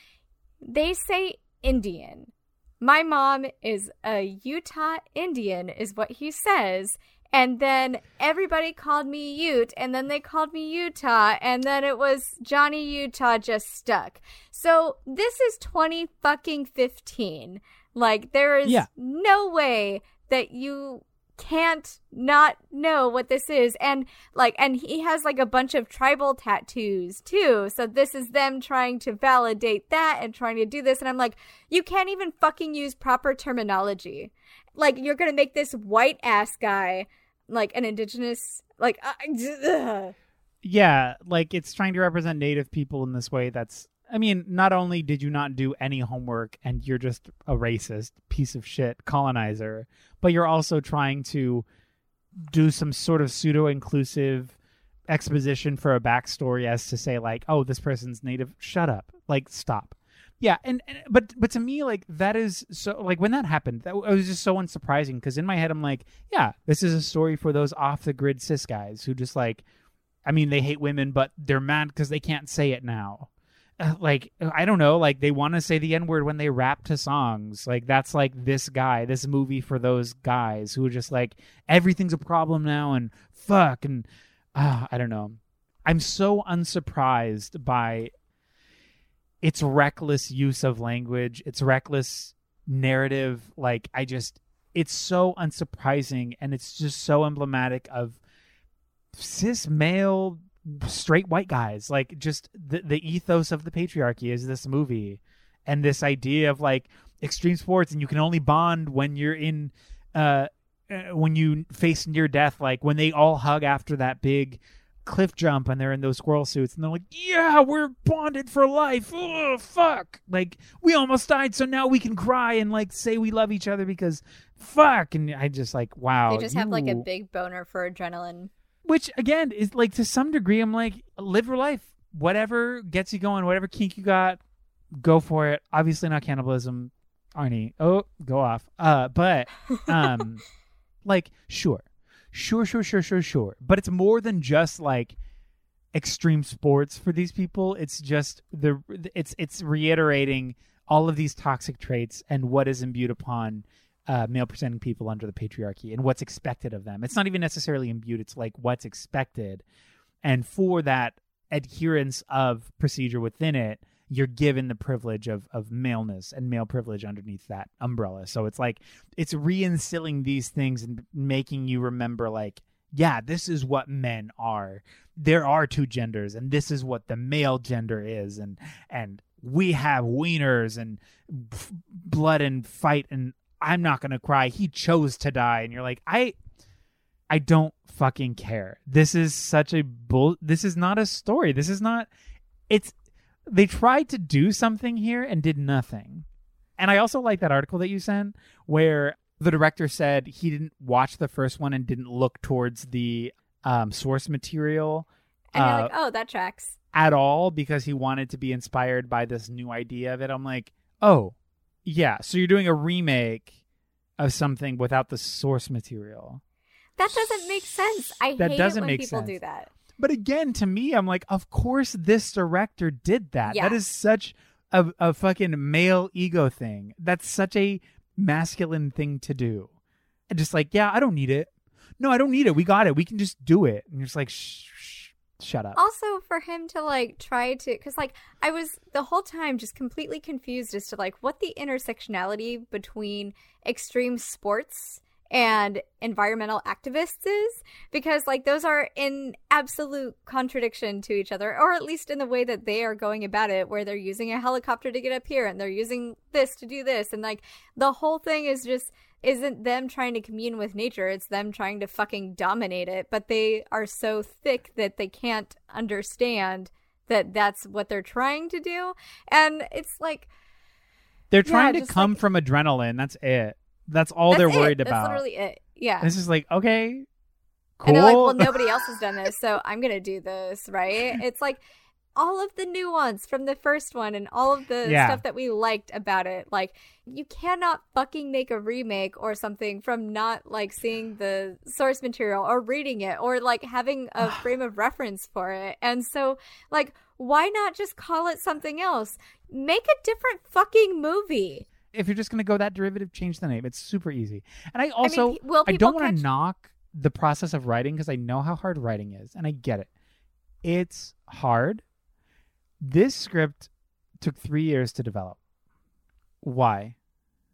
They say Indian. My mom is a Utah Indian, is what he says. And then everybody called me Ute, and then they called me Utah, and then it was Johnny Utah just stuck. So this is 20 fucking 15. Like, there is Yeah. no way that you can't not know what this is and like and he has like a bunch of tribal tattoos too so this is them trying to validate that and trying to do this and i'm like you can't even fucking use proper terminology like you're gonna make this white ass guy like an indigenous like uh. Yeah, like it's trying to represent native people in this way that's I mean, not only did you not do any homework and you're just a racist piece of shit colonizer, but you're also trying to do some sort of pseudo inclusive exposition for a backstory as to say like, oh, this person's native. Shut up. Like stop. Yeah, and, and but but to me like that is so like when that happened, that it was just so unsurprising because in my head I'm like, yeah, this is a story for those off the grid cis guys who just like I mean, they hate women, but they're mad because they can't say it now. Uh, like, I don't know. Like, they want to say the N word when they rap to songs. Like, that's like this guy, this movie for those guys who are just like, everything's a problem now and fuck. And uh, I don't know. I'm so unsurprised by its reckless use of language, its reckless narrative. Like, I just, it's so unsurprising and it's just so emblematic of cis male straight white guys. Like just the the ethos of the patriarchy is this movie and this idea of like extreme sports and you can only bond when you're in uh uh, when you face near death. Like when they all hug after that big cliff jump and they're in those squirrel suits and they're like yeah we're bonded for life. Oh fuck. Like we almost died so now we can cry and like say we love each other because fuck. And i just like wow they just have like a big boner for adrenaline. Which again is like to some degree i'm like live your life. Whatever gets you going whatever kink you got go for it. Obviously not cannibalism. Arnie oh go off. Uh but um [LAUGHS] like sure sure sure sure sure sure but it's more than just like extreme sports for these people it's just the it's it's reiterating all of these toxic traits and what is imbued upon uh, male presenting people under the patriarchy and what's expected of them. It's not even necessarily imbued, it's like what's expected. And for that adherence of procedure within it, you're given the privilege of, of maleness and male privilege underneath that umbrella. So it's like it's reinstilling these things and making you remember, like, yeah, this is what men are. There are two genders, and this is what the male gender is, and and we have wieners and f- blood and fight and I'm not going to cry. He chose to die. And you're like, I I don't fucking care. This is such a bull this is not a story. This is not it's they tried to do something here and did nothing. And I also like that article that you sent where the director said he didn't watch the first one and didn't look towards the um, source material and uh, you're like oh that tracks at all because he wanted to be inspired by this new idea of it. I'm like, oh, yeah. So you're doing a remake of something without the source material. that doesn't make sense i That hate doesn't it when make people sense. do that But again, to me, I'm like, of course this director did that. Yeah. That is such a, a fucking male ego thing. That's such a masculine thing to do. And just like, yeah, I don't need it. No, I don't need it. We got it. We can just do it. And you're just like, shh, shh shut up. also for him to like try to because like i was the whole time just completely confused as to like what the intersectionality between extreme sports and environmental activists is because like those are in absolute contradiction to each other or at least in the way that they are going about it where they're using a helicopter to get up here and they're using this to do this and like the whole thing is just isn't them trying to commune with nature it's them trying to fucking dominate it but they are so thick that they can't understand that that's what they're trying to do and it's like They're Yeah, trying to come like- from adrenaline. That's it. That's all that's they're it. worried that's about. literally it yeah This is like, okay, cool. And they're like, well, nobody else has done this, so [LAUGHS] I'm gonna do this, right? [LAUGHS] It's like all of the nuance from the first one and all of the Yeah. stuff that we liked about it. Like, you cannot fucking make a remake or something from not like seeing the source material or reading it or like having a [SIGHS] frame of reference for it. And so, like, why not just call it something else? Make a different fucking movie. If you're just gonna go that derivative, change the name. It's super easy. And I also pe- will I don't want catch- to knock the process of writing because I know how hard writing is, and I get it. It's hard. This script took three years to develop. Why?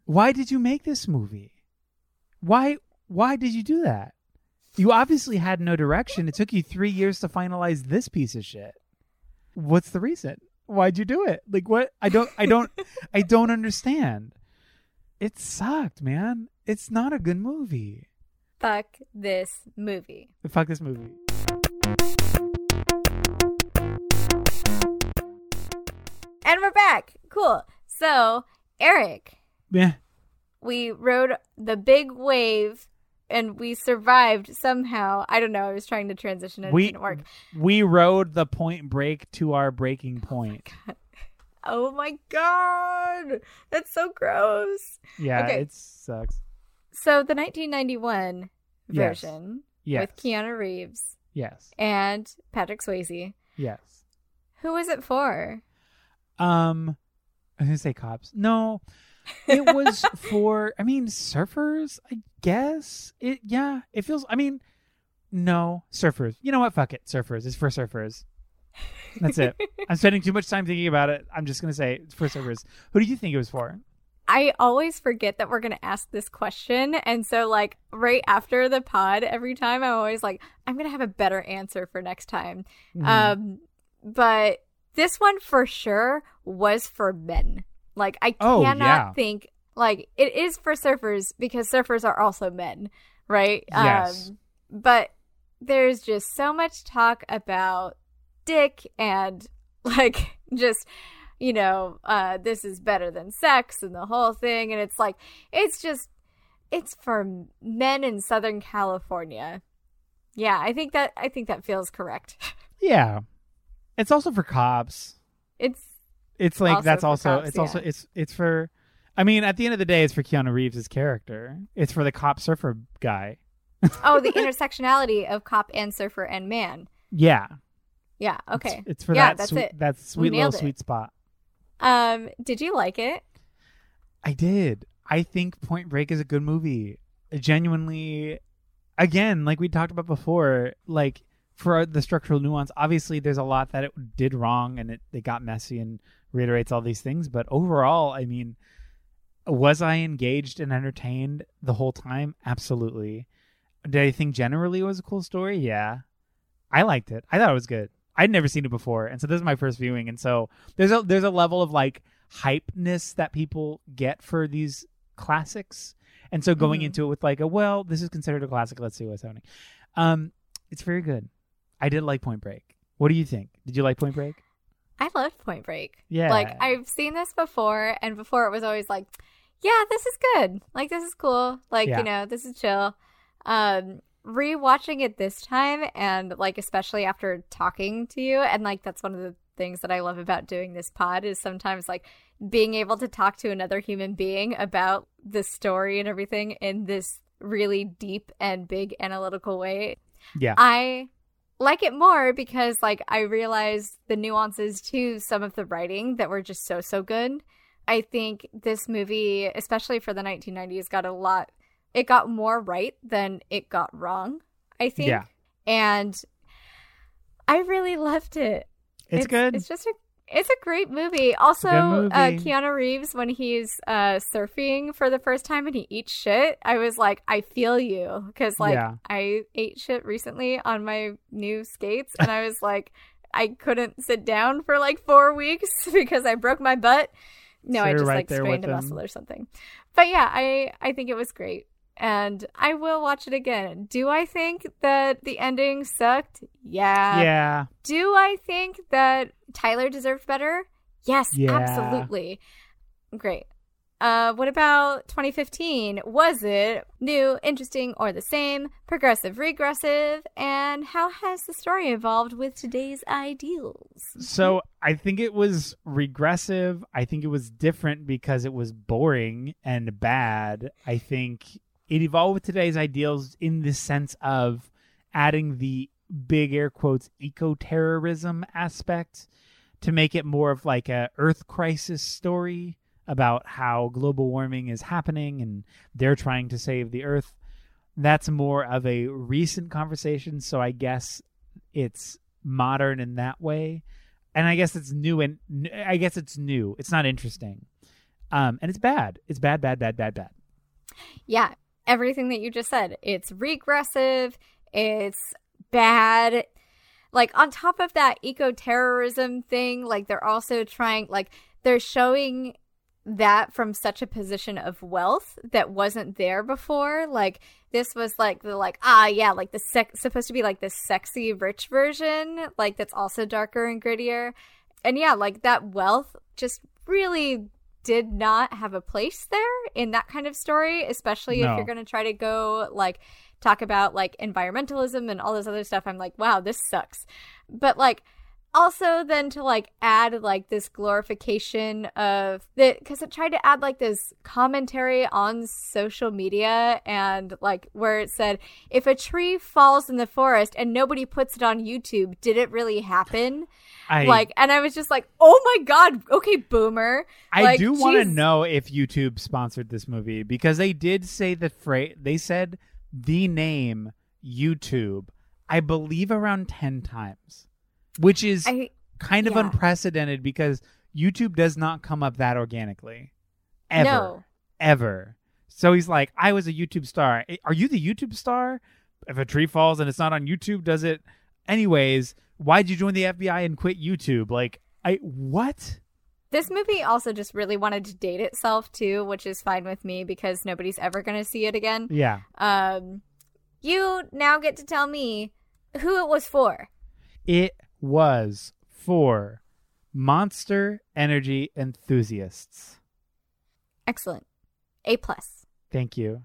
Why did you make this movie? Why? Why did you do that? You obviously had no direction. It took you three years to finalize this piece of shit. What's the reason? Why'd you do it? Like what? I don't. I don't. [LAUGHS] I don't understand. It sucked, man. It's not a good movie. Fuck this movie. Fuck this movie. And we're back. Cool. So, Eric, Yeah. we rode the big wave and we survived somehow. I don't know. I was trying to transition and it We didn't work. we rode the point break to our breaking point. Oh my god. That's so gross. Yeah, Okay. it sucks. So, the 1991 Yes. version Yes. with Keanu Reeves Yes. and Patrick Swayze. Yes. Who was it for? Um, I was gonna say cops. No, it was for. I mean, surfers. I guess it. Yeah, it feels. I mean, no surfers. You know what? Fuck it. Surfers. It's for surfers. That's it. [LAUGHS] I'm spending too much time thinking about it. I'm just gonna say it's for surfers. Who do you think it was for? I always forget that we're going to ask this question. And so, like, right after the pod, every time I'm always like, I'm going to have a better answer for next time. Mhm. Um, but this one for sure was for men. Like, I Oh, cannot yeah. think, like, it is for surfers because surfers are also men, right? Yes. Um, but there's just so much talk about dick and, [LAUGHS] like, just you know, uh, this is better than sex and the whole thing. And it's like, it's just, it's for men in Southern California. Yeah, I think that, I think that feels correct. [LAUGHS] yeah, it's also for cops. It's, It's like Also that's also cops, it's also it's it's for. I mean, at the end of the day, it's for Keanu Reeves' character. It's for the cop surfer guy. [LAUGHS] oh, the intersectionality of cop and surfer and man. Yeah. Yeah, okay. It's, for Yeah, that that's sweet it. that sweet little it. sweet spot. Um, did you like it? I did. I think Point Break is a good movie. Genuinely, again, like we talked about before, like for the structural nuance, obviously there's a lot that it did wrong and it, it got messy and reiterates all these things. But overall, I mean, was I engaged and entertained the whole time? Absolutely. Did I think generally it was a cool story? Yeah. I liked it. I thought it was good. I'd never seen it before, and so this is my first viewing, and so there's a there's a level of like hypeness that people get for these classics, and so going Mhm. into it with like a well, this is considered a classic. Let's see what's happening. Um, it's very good. I did like Point Break. What do you think? Did you like Point Break? I loved Point Break. Yeah. Like I've seen this before, and before it was always like, yeah, this is good. Like this is cool. Like Yeah. you know, this is chill. Um, rewatching it this time, and like especially after talking to you, and like that's one of the things that I love about doing this pod is sometimes like being able to talk to another human being about the story and everything in this really deep and big analytical way. Yeah. I like it more because like I realized the nuances to some of the writing that were just so so good. I think this movie, especially for the 1990s, got a lot it got more right than it got wrong, I think. Yeah. And I really loved it. It's, good. It's just a it's a great movie. Also, good Uh. Keanu Reeves when he's uh, surfing for the first time and he eats shit, I was like, I feel you because like Yeah. I ate shit recently on my new skates and I was [LAUGHS] like, I couldn't sit down for like four weeks [LAUGHS] because I broke my butt. No, So I just right like with a him. muscle or something. But yeah, I I think it was great. And I will watch it again. Do I think that the ending sucked? Yeah. yeah. Do I think that Tyler deserved better? Yes, Yeah. absolutely. Great. Uh, what about 2015? Was it new, interesting, or the same? Progressive, regressive? And how has the story evolved with today's ideals? So I think it was regressive. I think it was different because it was boring and bad. I think it evolved with today's ideals in the sense of adding the big air quotes eco terrorism aspect to make it more of like a earth crisis story about how global warming is happening and they're trying to save the earth that's more of a recent conversation. So I guess it's modern in that way, and I guess it's new and I guess it's new. It's not interesting, um, and it's bad. It's bad, bad, bad, bad, bad. Yeah, everything that you just said. It's regressive. It's bad. Like on top of that eco terrorism thing, like they're also trying like they're showing that from such a position of wealth that wasn't there before. Like this was like the like ah yeah like the sex supposed to be like the sexy rich version like that's also darker and grittier, and yeah like that wealth just really did not have a place there in that kind of story, especially No. if you're going to try to go like talk about like environmentalism and all this other stuff. I'm like, wow, this sucks. But like, also then to like add like this glorification of the because it tried to add like this commentary on social media and like where it said if a tree falls in the forest and nobody puts it on youtube did it really happen I like and i was just like oh my god okay boomer I like, do want to know if YouTube sponsored this movie because they did say the phrase. They said the name YouTube, I believe, around ten times, which is I, kind of yeah. unprecedented because YouTube does not come up that organically, ever, No. ever. So he's like, "I was a YouTube star. Eh, Are you the YouTube star? If a tree falls and it's not on YouTube, does it? Anyways, why'd you join the FBI and quit YouTube? Like, I what? This movie also just really wanted to date itself too, which is fine with me because nobody's ever going to see it again. Yeah." Um, you now get to tell me who it was for. It was for Monster Energy enthusiasts. Excellent, A plus. Thank you.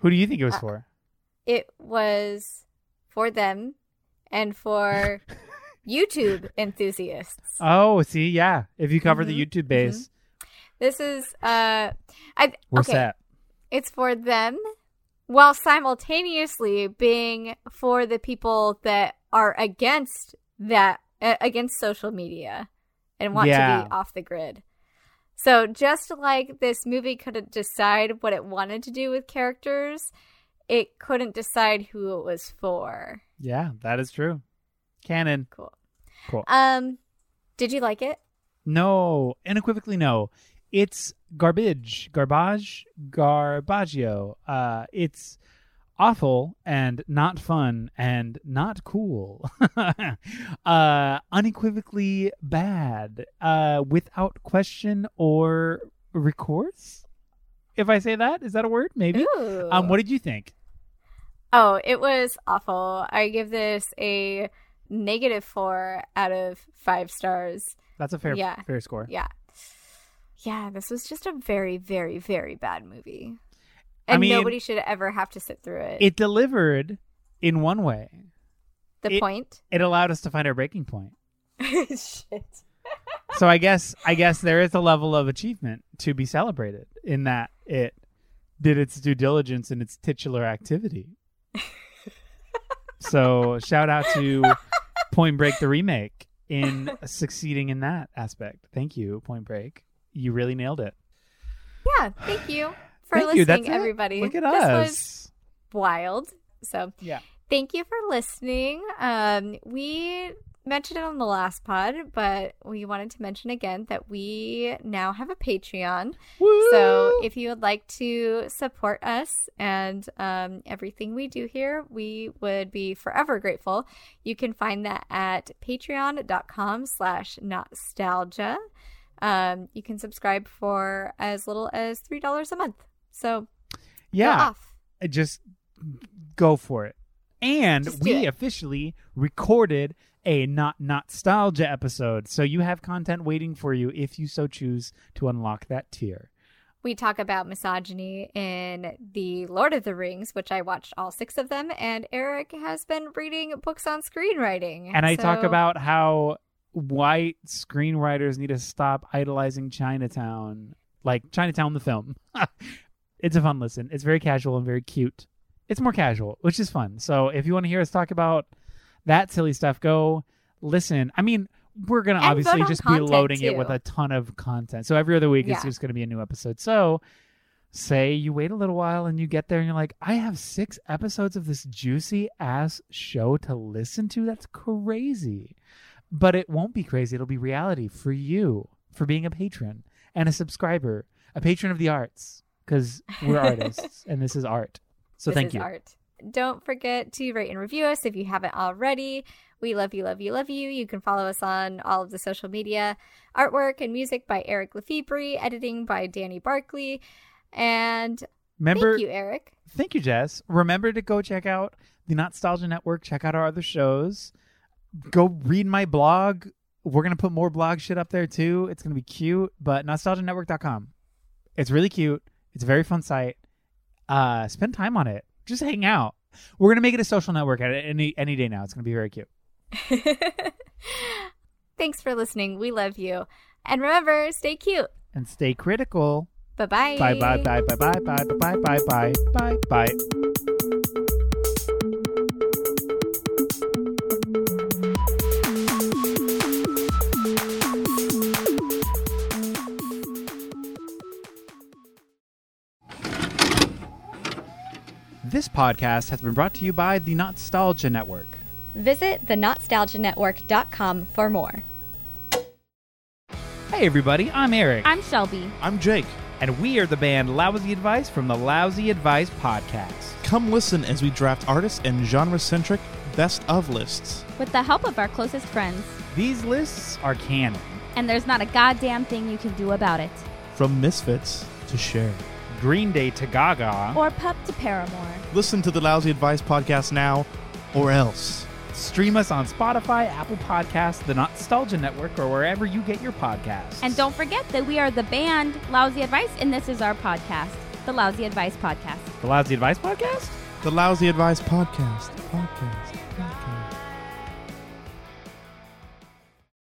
Who do you think it was Uh, for? It was for them and for [LAUGHS] YouTube enthusiasts. Oh, see, yeah. If you cover Mhm, the YouTube base, This is uh, I we're okay. set. It's for them while simultaneously being for the people that are against that uh, against social media and want to be off the grid. So just like this movie couldn't decide what it wanted to do with characters, it couldn't decide who it was for. Yeah, that is true. Canon. Cool. Cool. Um did you like it? No, unequivocally no. It's garbage, garbage, garbaggio. Uh, it's awful and not fun and not cool. [LAUGHS] uh, unequivocally bad. Uh, without question or recourse. If I say that, is that a word? Maybe. Ooh. Um, what did you think? Oh, it was awful. I give this a negative 4 out of 5 stars. That's a fair, Yeah. fair score. Yeah. Yeah, this was just a very, very, very bad movie. I And mean- nobody should ever have to sit through it. It delivered in one way. the it- point? It allowed us to find our breaking point. [LAUGHS] Shit. so I guess I guess there is a level of achievement to be celebrated in that it did its due diligence in its titular activity. So shout out to Point Break the remake in succeeding in that aspect. Thank you, Point Break. You really nailed it. Yeah, thank you for [SIGHS] Thank you. listening, it. everybody. Look at this us. was wild. So Yeah. thank you for listening. Um, we mentioned it on the last pod, but we wanted to mention again that we now have a Patreon. Woo! So if you would like to support us and um, everything we do here, we would be forever grateful. You can find that at patreon.com slash nostalgia. Um, you can subscribe for as little as $3 a month. So yeah, just go for it. And we it. officially recorded a not not nostalgia episode, so you have content waiting for you if you so choose to unlock that tier. We talk about misogyny in The Lord of the Rings, which I watched all six of them, and Eric has been reading books on screenwriting. And I talk about how white screenwriters need to stop idolizing Chinatown, like Chinatown the film. [LAUGHS] it's a fun listen. It's very casual and very cute. It's more casual, which is fun. So if you want to hear us talk about that silly stuff, go listen. I mean, we're gonna obviously just be loading it with a ton of content. So every other week it's Yeah. just gonna be a new episode. So say you wait a little while and you get there and you're like, I have six episodes of this juicy ass show to listen to. That's crazy. But it won't be crazy. It'll be reality for you for being a patron and a subscriber, a patron of the arts, because we're [LAUGHS] artists and this is art. So this thank you. art. Don't forget to rate and review us if you haven't already. We love you, love you, love you. You can follow us on all of the social media. Artwork and music by Eric Lefebvre, editing by Danny Barkley. And Remember, thank you, Eric. Thank you, Jess. Remember to go check out the Nostalgia Network, check out our other shows. Go read my blog. We're going to put more blog shit up there too. It's going to be cute, but nostalgianetwork.com. It's really cute. It's a very fun site. Uh spend time on it. Just hang out. We're going to make it a social network at any any day now. It's going to be very cute. [LAUGHS] Thanks for listening. We love you. And remember, stay cute. And stay critical. Bye-bye. Bye bye bye bye bye bye bye bye bye bye bye. This podcast has been brought to you by the Nostalgia Network. Visit thenostalgianetwork.com for more. Hey everybody, I'm Eric. I'm Shelby. I'm Jake. and we are the band Lousy Advice from the Lousy Advice Podcast. Come listen as we draft artist and genre centric best of lists. With the help of our closest friends. These lists are canon. And there's not a goddamn thing you can do about it. From Misfits to Cher. Green Day to Gaga. Or Pup to Paramore. Listen to the Lousy Advice podcast now, or else. Stream us on Spotify, Apple Podcasts, the Nostalgia Network, or wherever you get your podcasts. And don't forget that we are the band Lousy Advice, and this is our podcast, the Lousy Advice Podcast. the Lousy Advice Podcast? The Lousy Advice podcast. Podcast.